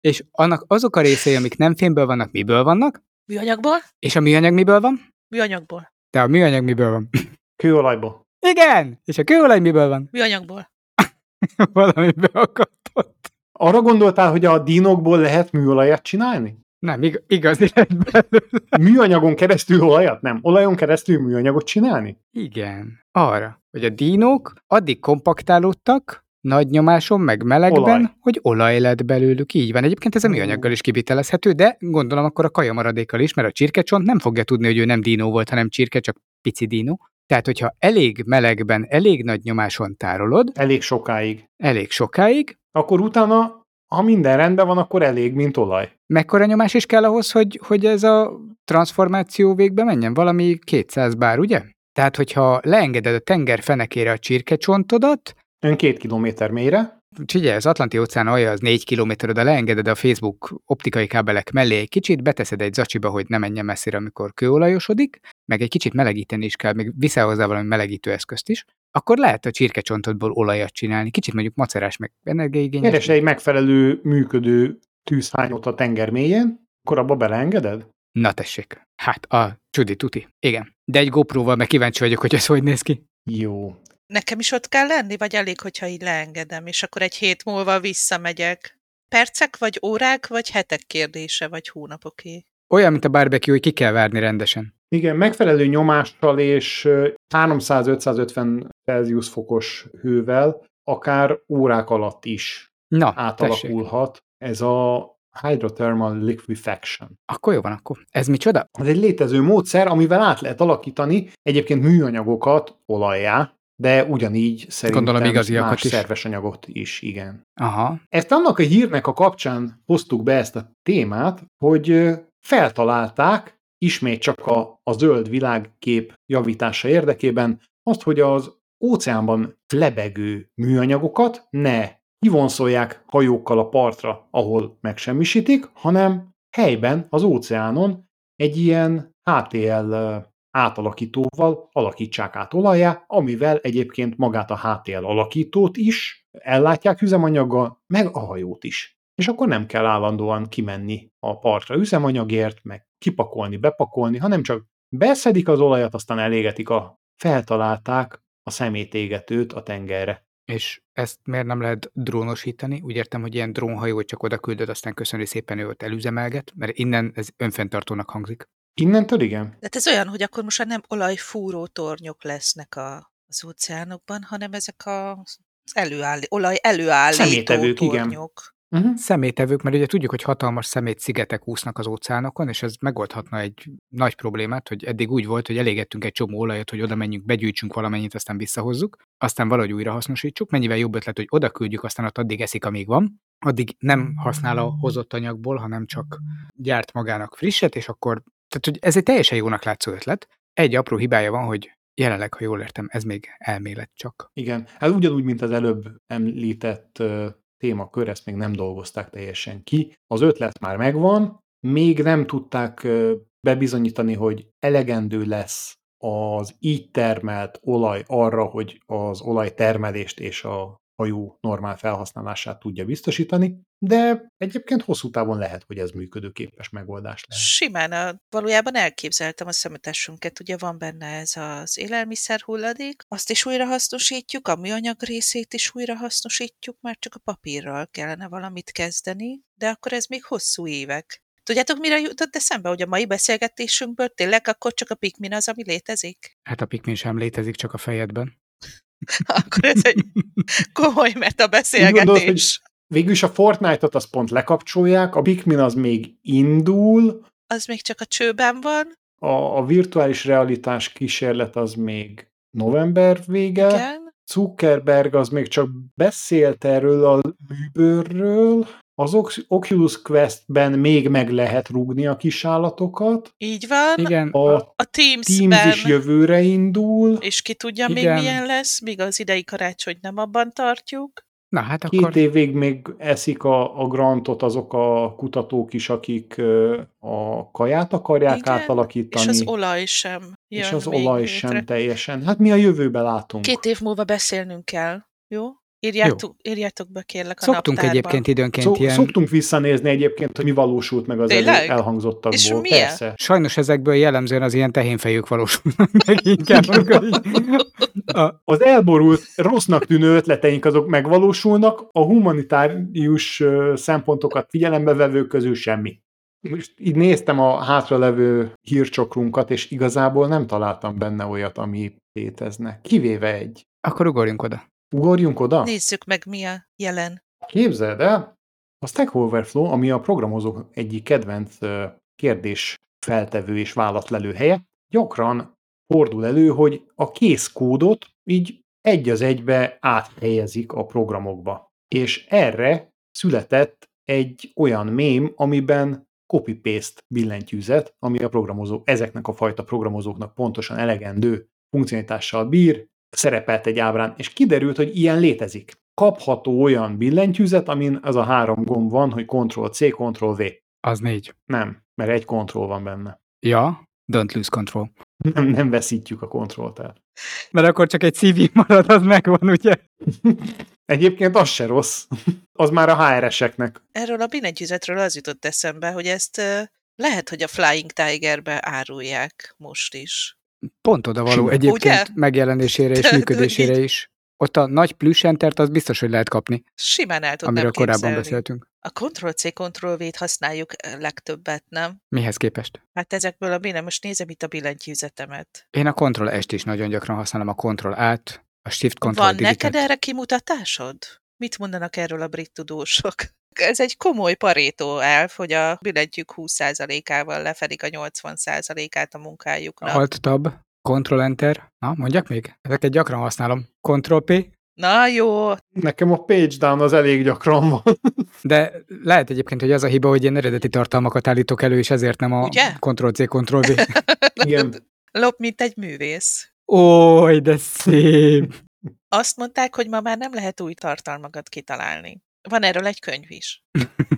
B: És annak azok a részei, amik nem fémből vannak, miből vannak?
A: Műanyagból?
B: És a műanyag miből van?
A: Műanyagból.
B: De a műanyag miből van?
C: kőolajból.
B: Igen! És a kőolaj miből van?
A: Műanyagból.
B: Valamiből akadtott.
C: Arra gondoltál, hogy a dinokból lehet műolajat csinálni?
B: Nem, ig- igazi lett belőle.
C: Műanyagon keresztül olajat? Nem. Olajon keresztül műanyagot csinálni?
B: Igen, arra, hogy a dínók addig kompaktálódtak, nagy nyomáson, meg melegben,
C: Olaj.
B: hogy olaj lett belőlük. Így van. Egyébként ez a műanyaggal is kivitelezhető, de gondolom akkor a kajamaradékkal is, mert a csirkecsont nem fogja tudni, hogy ő nem dínó volt, hanem csirke, csak pici dínó. Tehát, hogyha elég melegben, elég nagy nyomáson tárolod,
C: Elég sokáig.
B: elég sokáig,
C: Akkor utána, ha minden rendben van, akkor elég, mint olaj.
B: mekkora nyomás is kell ahhoz, hogy, hogy ez a transformáció végbe menjen? Valami 200 bár, ugye? Tehát, hogyha leengeded a tenger fenekére a csirkecsontodat,
C: Ön két kilométer mélyre.
B: Figyelj, az Atlanti óceán alja az 4 km, oda leengeded a Facebook optikai kábelek mellé egy kicsit, beteszed egy zacsiba, hogy ne menjen messzire, amikor kőolajosodik, meg egy kicsit melegíteni is kell, még viszel hozzá valami melegítő eszközt is, akkor lehet a csirkecsontodból olajat csinálni. Kicsit mondjuk macerás, meg energiaigényes.
C: Keres egy megfelelő, működő tűzhányót a tenger mélyén, akkor abba beleengeded?
B: Na tessék. Hát a csudi tuti. Igen. De egy GoPro-val meg kíváncsi vagyok, hogy ez hogy néz ki.
C: Jó.
A: Nekem is ott kell lenni, vagy elég, hogyha így leengedem, és akkor egy hét múlva visszamegyek? Percek, vagy órák, vagy hetek kérdése, vagy hónapoké?
B: Olyan, mint a barbecue, hogy ki kell várni rendesen.
C: Igen, megfelelő nyomással és ö, 300-550 Celsius fokos hővel akár órák alatt is
B: Na, tessék.
C: átalakulhat ez a hydrothermal liquefaction.
B: Akkor jó van, akkor. Ez micsoda?
C: Ez egy létező módszer, amivel át lehet alakítani egyébként műanyagokat olajjá, de ugyanígy szerintem
B: Gondolom igaziakat
C: más
B: is.
C: szerves anyagot is, igen.
B: Aha.
C: Ezt annak a hírnek a kapcsán hoztuk be ezt a témát, hogy feltalálták, ismét csak a, a zöld világkép javítása érdekében, azt, hogy az óceánban lebegő műanyagokat ne kivonszolják hajókkal a partra, ahol megsemmisítik, hanem helyben az óceánon egy ilyen HTL átalakítóval alakítsák át olajá, amivel egyébként magát a HTL alakítót is ellátják üzemanyaggal, meg a hajót is. És akkor nem kell állandóan kimenni a partra üzemanyagért, meg kipakolni, bepakolni, hanem csak beszedik az olajat, aztán elégetik a feltalálták a szemétégetőt a tengerre.
B: És ezt miért nem lehet drónosítani? Úgy értem, hogy ilyen drónhajót csak oda küldöd, aztán köszöni szépen ő ott elüzemelget, mert innen ez önfenntartónak hangzik.
C: Innentől igen?
A: Tehát ez olyan, hogy akkor most már nem olajfúró tornyok lesznek a, az óceánokban, hanem ezek a, az előállí, olaj előállító
C: Szemétevők, igen. Uh-huh.
B: Szemétevők, mert ugye tudjuk, hogy hatalmas szemét szigetek úsznak az óceánokon, és ez megoldhatna egy nagy problémát, hogy eddig úgy volt, hogy elégettünk egy csomó olajat, hogy oda menjünk, begyűjtsünk valamennyit, aztán visszahozzuk, aztán valahogy újra hasznosítsuk. Mennyivel jobb ötlet, hogy oda küldjük, aztán ott addig eszik, amíg van, addig nem használ a hozott anyagból, hanem csak gyárt magának frisset, és akkor, tehát hogy ez egy teljesen jónak látszó ötlet. Egy apró hibája van, hogy jelenleg, ha jól értem, ez még elmélet csak.
C: Igen, hát ugyanúgy, mint az előbb említett témakör, ezt még nem dolgozták teljesen ki. Az ötlet már megvan, még nem tudták bebizonyítani, hogy elegendő lesz az így termelt olaj arra, hogy az olajtermelést és a hajó normál felhasználását tudja biztosítani, de egyébként hosszú távon lehet, hogy ez működőképes megoldás lehet.
A: Simán, a, valójában elképzeltem a szemetesünket, ugye van benne ez az élelmiszer hulladék, azt is újra hasznosítjuk, a műanyag részét is újra hasznosítjuk, már csak a papírral kellene valamit kezdeni, de akkor ez még hosszú évek. Tudjátok, mire jutott eszembe, hogy a mai beszélgetésünkből tényleg akkor csak a Pikmin az, ami létezik?
B: Hát a Pikmin sem létezik csak a fejedben.
A: Akkor ez egy komoly
C: gondolod, hogy
A: beszélgetés.
C: végül is a Fortnite-ot azt pont lekapcsolják, a Pikmin az még indul,
A: Az még csak a csőben van,
C: a, a virtuális realitás kísérlet az még november vége,
A: igen.
C: Zuckerberg az még csak beszélt erről a műbőrről, az Oculus Quest-ben még meg lehet rúgni a kis állatokat,
A: Így van.
B: Igen,
C: a
A: A Teams-ben.
C: Teams is jövőre indul,
A: És ki tudja még
B: Igen.
A: milyen lesz, míg az idei karácsonyt nem abban tartjuk.
B: na hát
C: két
B: akkor
C: évig még eszik a, a grantot azok a kutatók is, akik a kaját akarják
A: Igen,
C: átalakítani,
A: És az olaj sem jön
C: és az
A: még
C: olaj
A: létre.
C: sem teljesen. Hát mi a jövőbe látunk.
A: Két év múlva beszélnünk kell, jó? Írjátok, írjátok be kérlek a
B: szoktunk
A: naptárba.
B: egyébként időnként
C: Szó,
B: ilyen...
C: Szoktunk visszanézni egyébként, hogy mi valósult meg az elő, elhangzottakból.
A: És milyen?
C: Persze.
B: Sajnos ezekből jellemzően az ilyen tehénfejűk valósulnak meg inkább. a,
C: Az elborult, rossznak tűnő ötleteink azok megvalósulnak, a humanitárius szempontokat figyelembe vevő közül semmi. Most így néztem a hátralevő hírcsokrunkat, és igazából nem találtam benne olyat, ami létezne. Kivéve egy.
B: akkor ugorjunk oda.
C: Ugorjunk oda?
A: Nézzük meg, mi a jelen.
C: Képzeld el, a Stack Overflow, ami a programozók egyik kedvenc kérdés feltevő és válaszlelő helye, gyakran fordul elő, hogy a kész kódot így egy az egybe áthelyezik a programokba. És erre született egy olyan mém, amiben copy-paste billentyűzet, ami a programozó, ezeknek a fajta programozóknak pontosan elegendő funkcionalitással bír, szerepelt egy ábrán, és kiderült, hogy ilyen létezik. Kapható olyan billentyűzet, amin az a három gomb van, hogy Ctrl-C, Ctrl-V.
B: Az négy.
C: Nem, mert egy kontroll van benne.
B: Ja, don't lose control.
C: Nem, nem veszítjük a kontrollt el.
B: Mert akkor csak egy CV marad, az megvan, ugye?
C: Egyébként az se rossz. Az már a HR-eseknek.
A: Erről a billentyűzetről az jutott eszembe, hogy ezt lehet, hogy a Flying Tigerbe árulják most is.
B: Pont oda való egyébként
A: Ugye?
B: megjelenésére és működésére
A: így-
B: is. Ott a nagy plusz entert az biztos, hogy lehet kapni,
A: Simán el tudnám
B: amiről korábban beszéltünk.
A: A Ctrl-C, Ctrl-V-t használjuk ö, legtöbbet, nem?
B: Mihez képest?
A: Hát ezekből a billen, most nézem itt a billentyűzetemet.
B: Én a Ctrl S-t is nagyon gyakran használom, a Ctrl át, a Shift Ctrl
A: Van
B: Deletet.
A: neked erre kimutatásod? Mit mondanak erről a brit tudósok? Ez egy komoly parétó elv, hogy a billentyűk 20%-ával lefedik a 80%-át a munkájuknak.
B: Alt Tab, Ctrl Enter. Na, mondjak még? Ezeket gyakran használom. Ctrl P,
A: Na jó,
C: Nekem a page down az elég gyakran van.
B: de lehet egyébként, hogy az a hiba, hogy én eredeti tartalmakat állítok elő, és ezért nem a
A: Ugye?
B: Ctrl C, Ctrl V.
C: Igen.
A: lop, mint egy művész.
B: Ój, de szép!
A: Azt mondták, hogy ma már nem lehet új tartalmakat kitalálni. Van erről egy könyv is.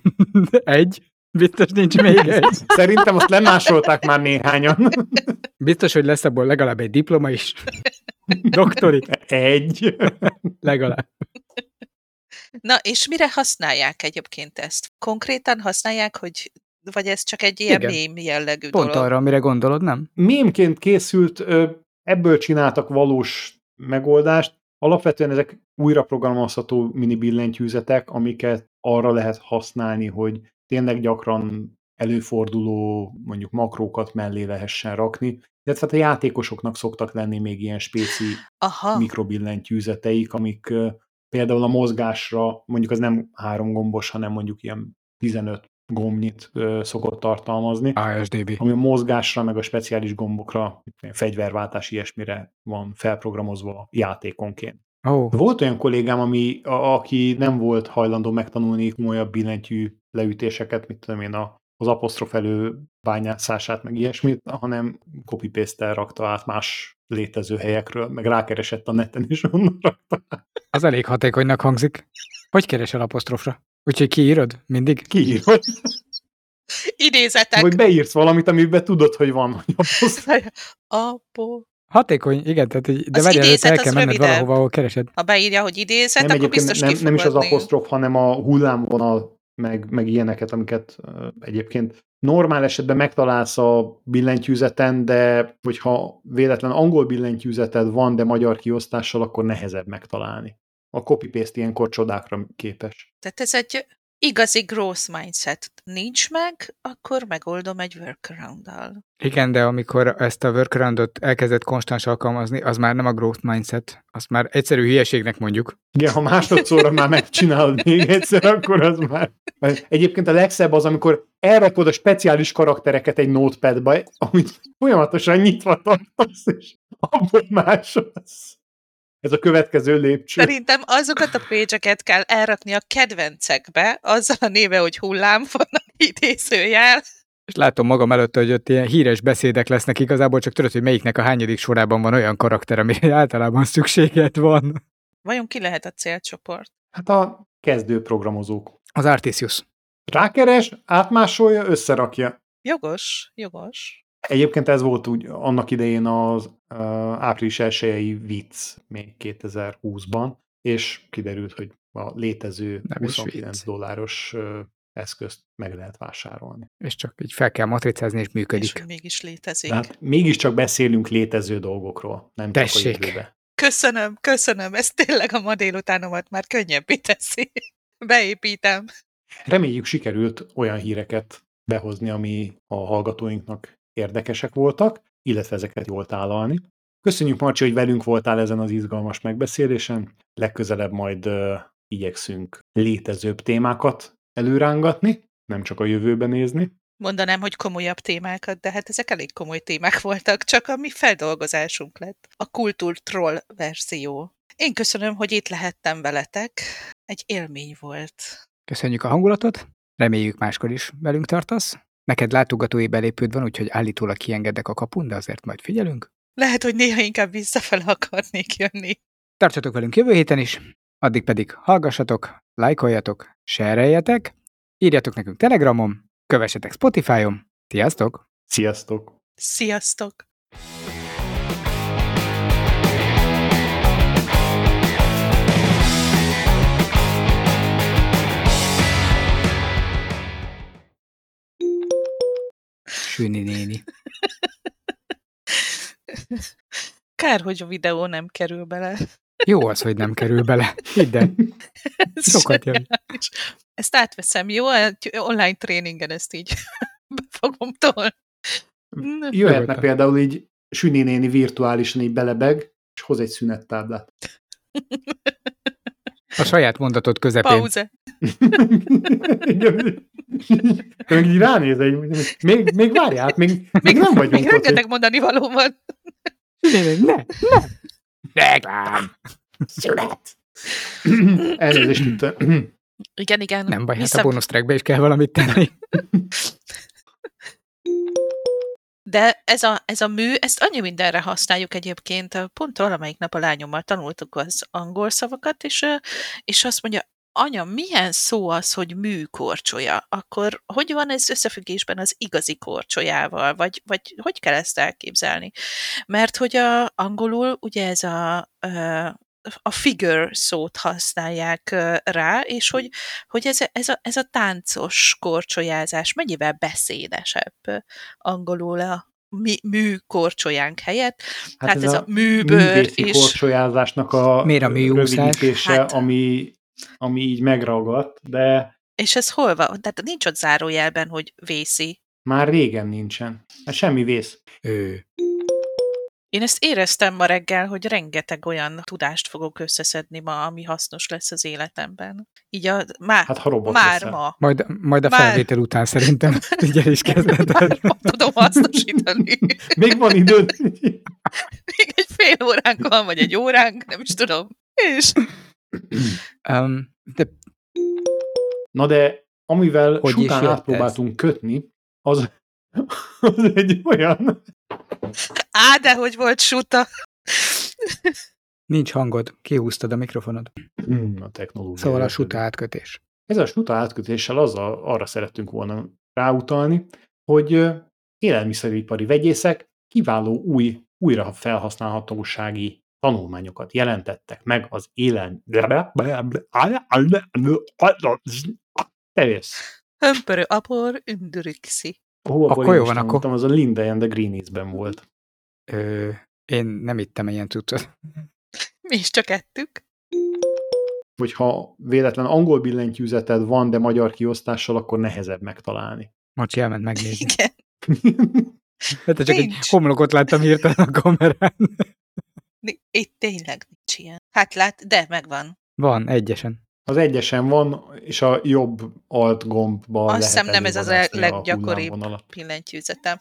B: Egy? Biztos nincs még egy.
C: Szerintem azt lemásolták már néhányan.
B: Biztos, hogy lesz abból legalább egy diploma is. Doktori,
C: Egy.
B: legalább.
A: Na, és mire használják egyébként ezt? Konkrétan használják, hogy vagy ez csak egy ilyen
B: Igen.
A: mém jellegű
B: Pont
A: dolog?
B: arra, amire gondolod, nem?
C: Mémként készült, ebből csináltak valós megoldást. Alapvetően ezek újra programozható mini billentyűzetek, amiket arra lehet használni, hogy tényleg gyakran előforduló mondjuk makrókat mellé lehessen rakni. Illetve hát a játékosoknak szoktak lenni még ilyen spéci
A: Aha,
C: mikrobillentyűzeteik, amik például a mozgásra, mondjuk az nem három gombos, hanem mondjuk ilyen 15 gombnyit ö, szokott tartalmazni,
B: ASDB.
C: ami a mozgásra, meg a speciális gombokra, fegyverváltás, ilyesmire van felprogramozva játékonként.
B: Oh,
C: Volt olyan kollégám, ami, a, aki nem volt hajlandó megtanulni komolyabb billentyű leütéseket, mit tudom én, a, az apostrof elő bányászását, meg ilyesmit, hanem copy paste rakta át más létező helyekről, meg rákeresett a neten, és onnan rakta át.
B: az elég hatékonynak hangzik. Hogy keresel apostrofra? Úgyhogy kiírod? Mindig?
C: Kiírod,
A: idézetek.
C: vagy beírsz valamit, amiben tudod, hogy van, hogy apostrof.
A: Apo.
B: Hatékony, igen, tehát, de
A: Az
B: várjál,
A: idézet
B: el kell menned
A: rövidebb.
B: valahova, ahol keresed.
A: Ha beírja, hogy idézet,
C: Nem,
A: akkor biztos
C: nem, nem is az apostrof, hanem a hullámvonal, meg, meg ilyeneket, amiket ö, egyébként normál esetben megtalálsz a billentyűzeten, de hogyha véletlen angol billentyűzeted van, de magyar kiosztással, akkor nehezebb megtalálni. A copy-paste ilyenkor csodákra képes.
A: Tehát ez egy igazi growth mindset. Nincs meg, akkor megoldom egy workaround-dal.
B: Igen, de amikor ezt a workaroundot elkezdett konstans alkalmazni, az már nem a growth mindset, azt már egyszerű hülyeségnek mondjuk.
C: Igen, ha másodszorra már megcsinálod még egyszer, akkor az már... Egyébként a legszebb az, amikor elrakod a speciális karaktereket egy notepadba, amit folyamatosan nyitva tartasz, és abból másolsz. Ez a következő lépcső.
A: Szerintem azokat a pécseket kell elrakni a kedvencekbe, azzal a néve, hogy hullám van idézőjel.
B: És látom magam előtt, hogy ott ilyen híres beszédek lesznek igazából, csak tudod, hogy melyiknek a hányadik sorában van olyan karakter, amire általában szükséged van.
A: Vajon ki lehet a célcsoport?
C: Hát a kezdő programozók.
B: Az Artisius.
C: Rákeres, átmásolja, összerakja.
A: Jogos, jogos.
C: Egyébként ez volt úgy annak idején az uh, április 1 vicc még 2020-ban, és kiderült, hogy a létező
B: Nem is
C: 29
B: vicc.
C: dolláros uh, eszközt meg lehet vásárolni.
B: És csak így fel kell matricázni, és működik.
A: És mégis létezik.
C: Tehát mégiscsak beszélünk létező dolgokról, nem csak
B: Tessék.
C: a jövőbe.
A: Köszönöm, köszönöm, ez tényleg a ma délutánomat már könnyebbé teszi. Beépítem.
C: Reméljük sikerült olyan híreket behozni, ami a hallgatóinknak érdekesek voltak, illetve ezeket jól tálalni. Köszönjük, Marcsi, hogy velünk voltál ezen az izgalmas megbeszélésen. Legközelebb majd uh, igyekszünk létezőbb témákat előrángatni, nem csak a jövőbe nézni.
A: Mondanám, hogy komolyabb témákat, de hát ezek elég komoly témák voltak, csak a mi feldolgozásunk lett. A kultúr troll verzió. Én köszönöm, hogy itt lehettem veletek. Egy élmény volt.
B: Köszönjük a hangulatot, reméljük máskor is velünk tartasz. Neked látogatói belépőd van, úgyhogy állítólag kiengedek a kapun, de azért majd figyelünk.
A: Lehet, hogy néha inkább visszafele akarnék jönni.
B: Tartsatok velünk jövő héten is, addig pedig hallgassatok, lájkoljatok, sereljetek, írjatok nekünk Telegramon, kövessetek Spotify-on. Sziasztok!
C: Sziasztok!
A: Sziasztok!
B: Süni néni.
A: Kár, hogy a videó nem kerül bele.
B: Jó az, hogy nem kerül bele. Hidd el. Sokat
A: zseniális. Ezt átveszem, jó? Egy online tréningen ezt így be fogom tolni. Na,
C: Jöhetne például így Süni néni virtuálisan így belebeg, és hoz egy szünettáblát.
B: A saját mondatot közepén.
A: Pauze.
C: Meg így ránéz, egy, még, még várjál, még, még nem vagyunk
A: Még rengeteg mondani való van.
B: Ne, ne, ne. Reklám.
C: Szünet! Elnézést itt.
A: Igen, igen.
B: Nem baj, hát a
A: Vissza-
B: bónusz trackbe is kell valamit tenni.
A: De ez a, ez a mű, ezt annyi mindenre használjuk egyébként. Pont valamelyik nap a lányommal tanultuk az angol szavakat, és, és azt mondja, anya, milyen szó az, hogy műkorcsolya? Akkor hogy van ez összefüggésben az igazi korcsolyával? Vagy, vagy hogy kell ezt elképzelni? Mert hogy a angolul ugye ez a, a figure szót használják rá, és hogy, hogy ez, a- ez, a, ez a táncos korcsolyázás mennyivel beszédesebb angolul a mi, mű korcsolyánk helyett. Hát, hát ez, a, műbőr
C: művészi
A: és
C: korcsolyázásnak a
B: Miért a
C: rövidítése,
A: Hát-
C: ami, ami így megragadt, de
A: És ez hol van? Tehát nincs ott zárójelben, hogy vészi.
C: már régen nincsen. Hát semmi vész.
B: Ő.
A: Én ezt éreztem ma reggel, hogy rengeteg olyan tudást fogok összeszedni ma, ami hasznos lesz az életemben. Így a, már,
C: Hát ha robot
A: már
C: leszel.
A: ma.
B: Majd, majd a
A: Már-
B: felvétel után szerintem így el is kezded.
A: Már ma tudom hasznosítani.
C: Még van időd.
A: Még egy fél óránk van, vagy egy óránk, nem is tudom. És
B: Um, de
C: Na de amivel
B: Hogy
C: után átpróbáltunk kötni, az, az egy olyan...
A: á, de hogy volt suta.
B: nincs hangod, kihúztad a mikrofonod.
C: Hmm, a technológia.
B: Szóval a suta átkötés.
C: Ez a suta átkötéssel azzal, arra szerettünk volna ráutalni, hogy élelmiszeripari vegyészek kiváló új, újra felhasználhatósági tanulmányokat jelentettek meg az élen... Te jössz.
A: Hömpörő apor ündürükszi.
C: Abból
B: Akkor jó van, akkor.
C: tanultam, Az a Linda and the Greenies-ben volt.
B: Ö, én nem ittem ilyen cuccot.
A: Mi is csak ettük.
C: Hogyha véletlen angol billentyűzeted van, de magyar kiosztással, akkor nehezebb megtalálni.
B: Macsi elment megnézni.
A: Igen.
B: Hát csak egy
A: Nincs.
B: homlokot láttam hirtelen a kamerán.
A: Itt tényleg nincs ilyen. Hát lát, de megvan.
B: Van, egyesen.
C: Az egyesen van, és a jobb alt gombban
A: Azt hiszem nem ez az
C: a
A: leggyakoribb.
C: hullámvonalat.
A: Pillentyűzetem.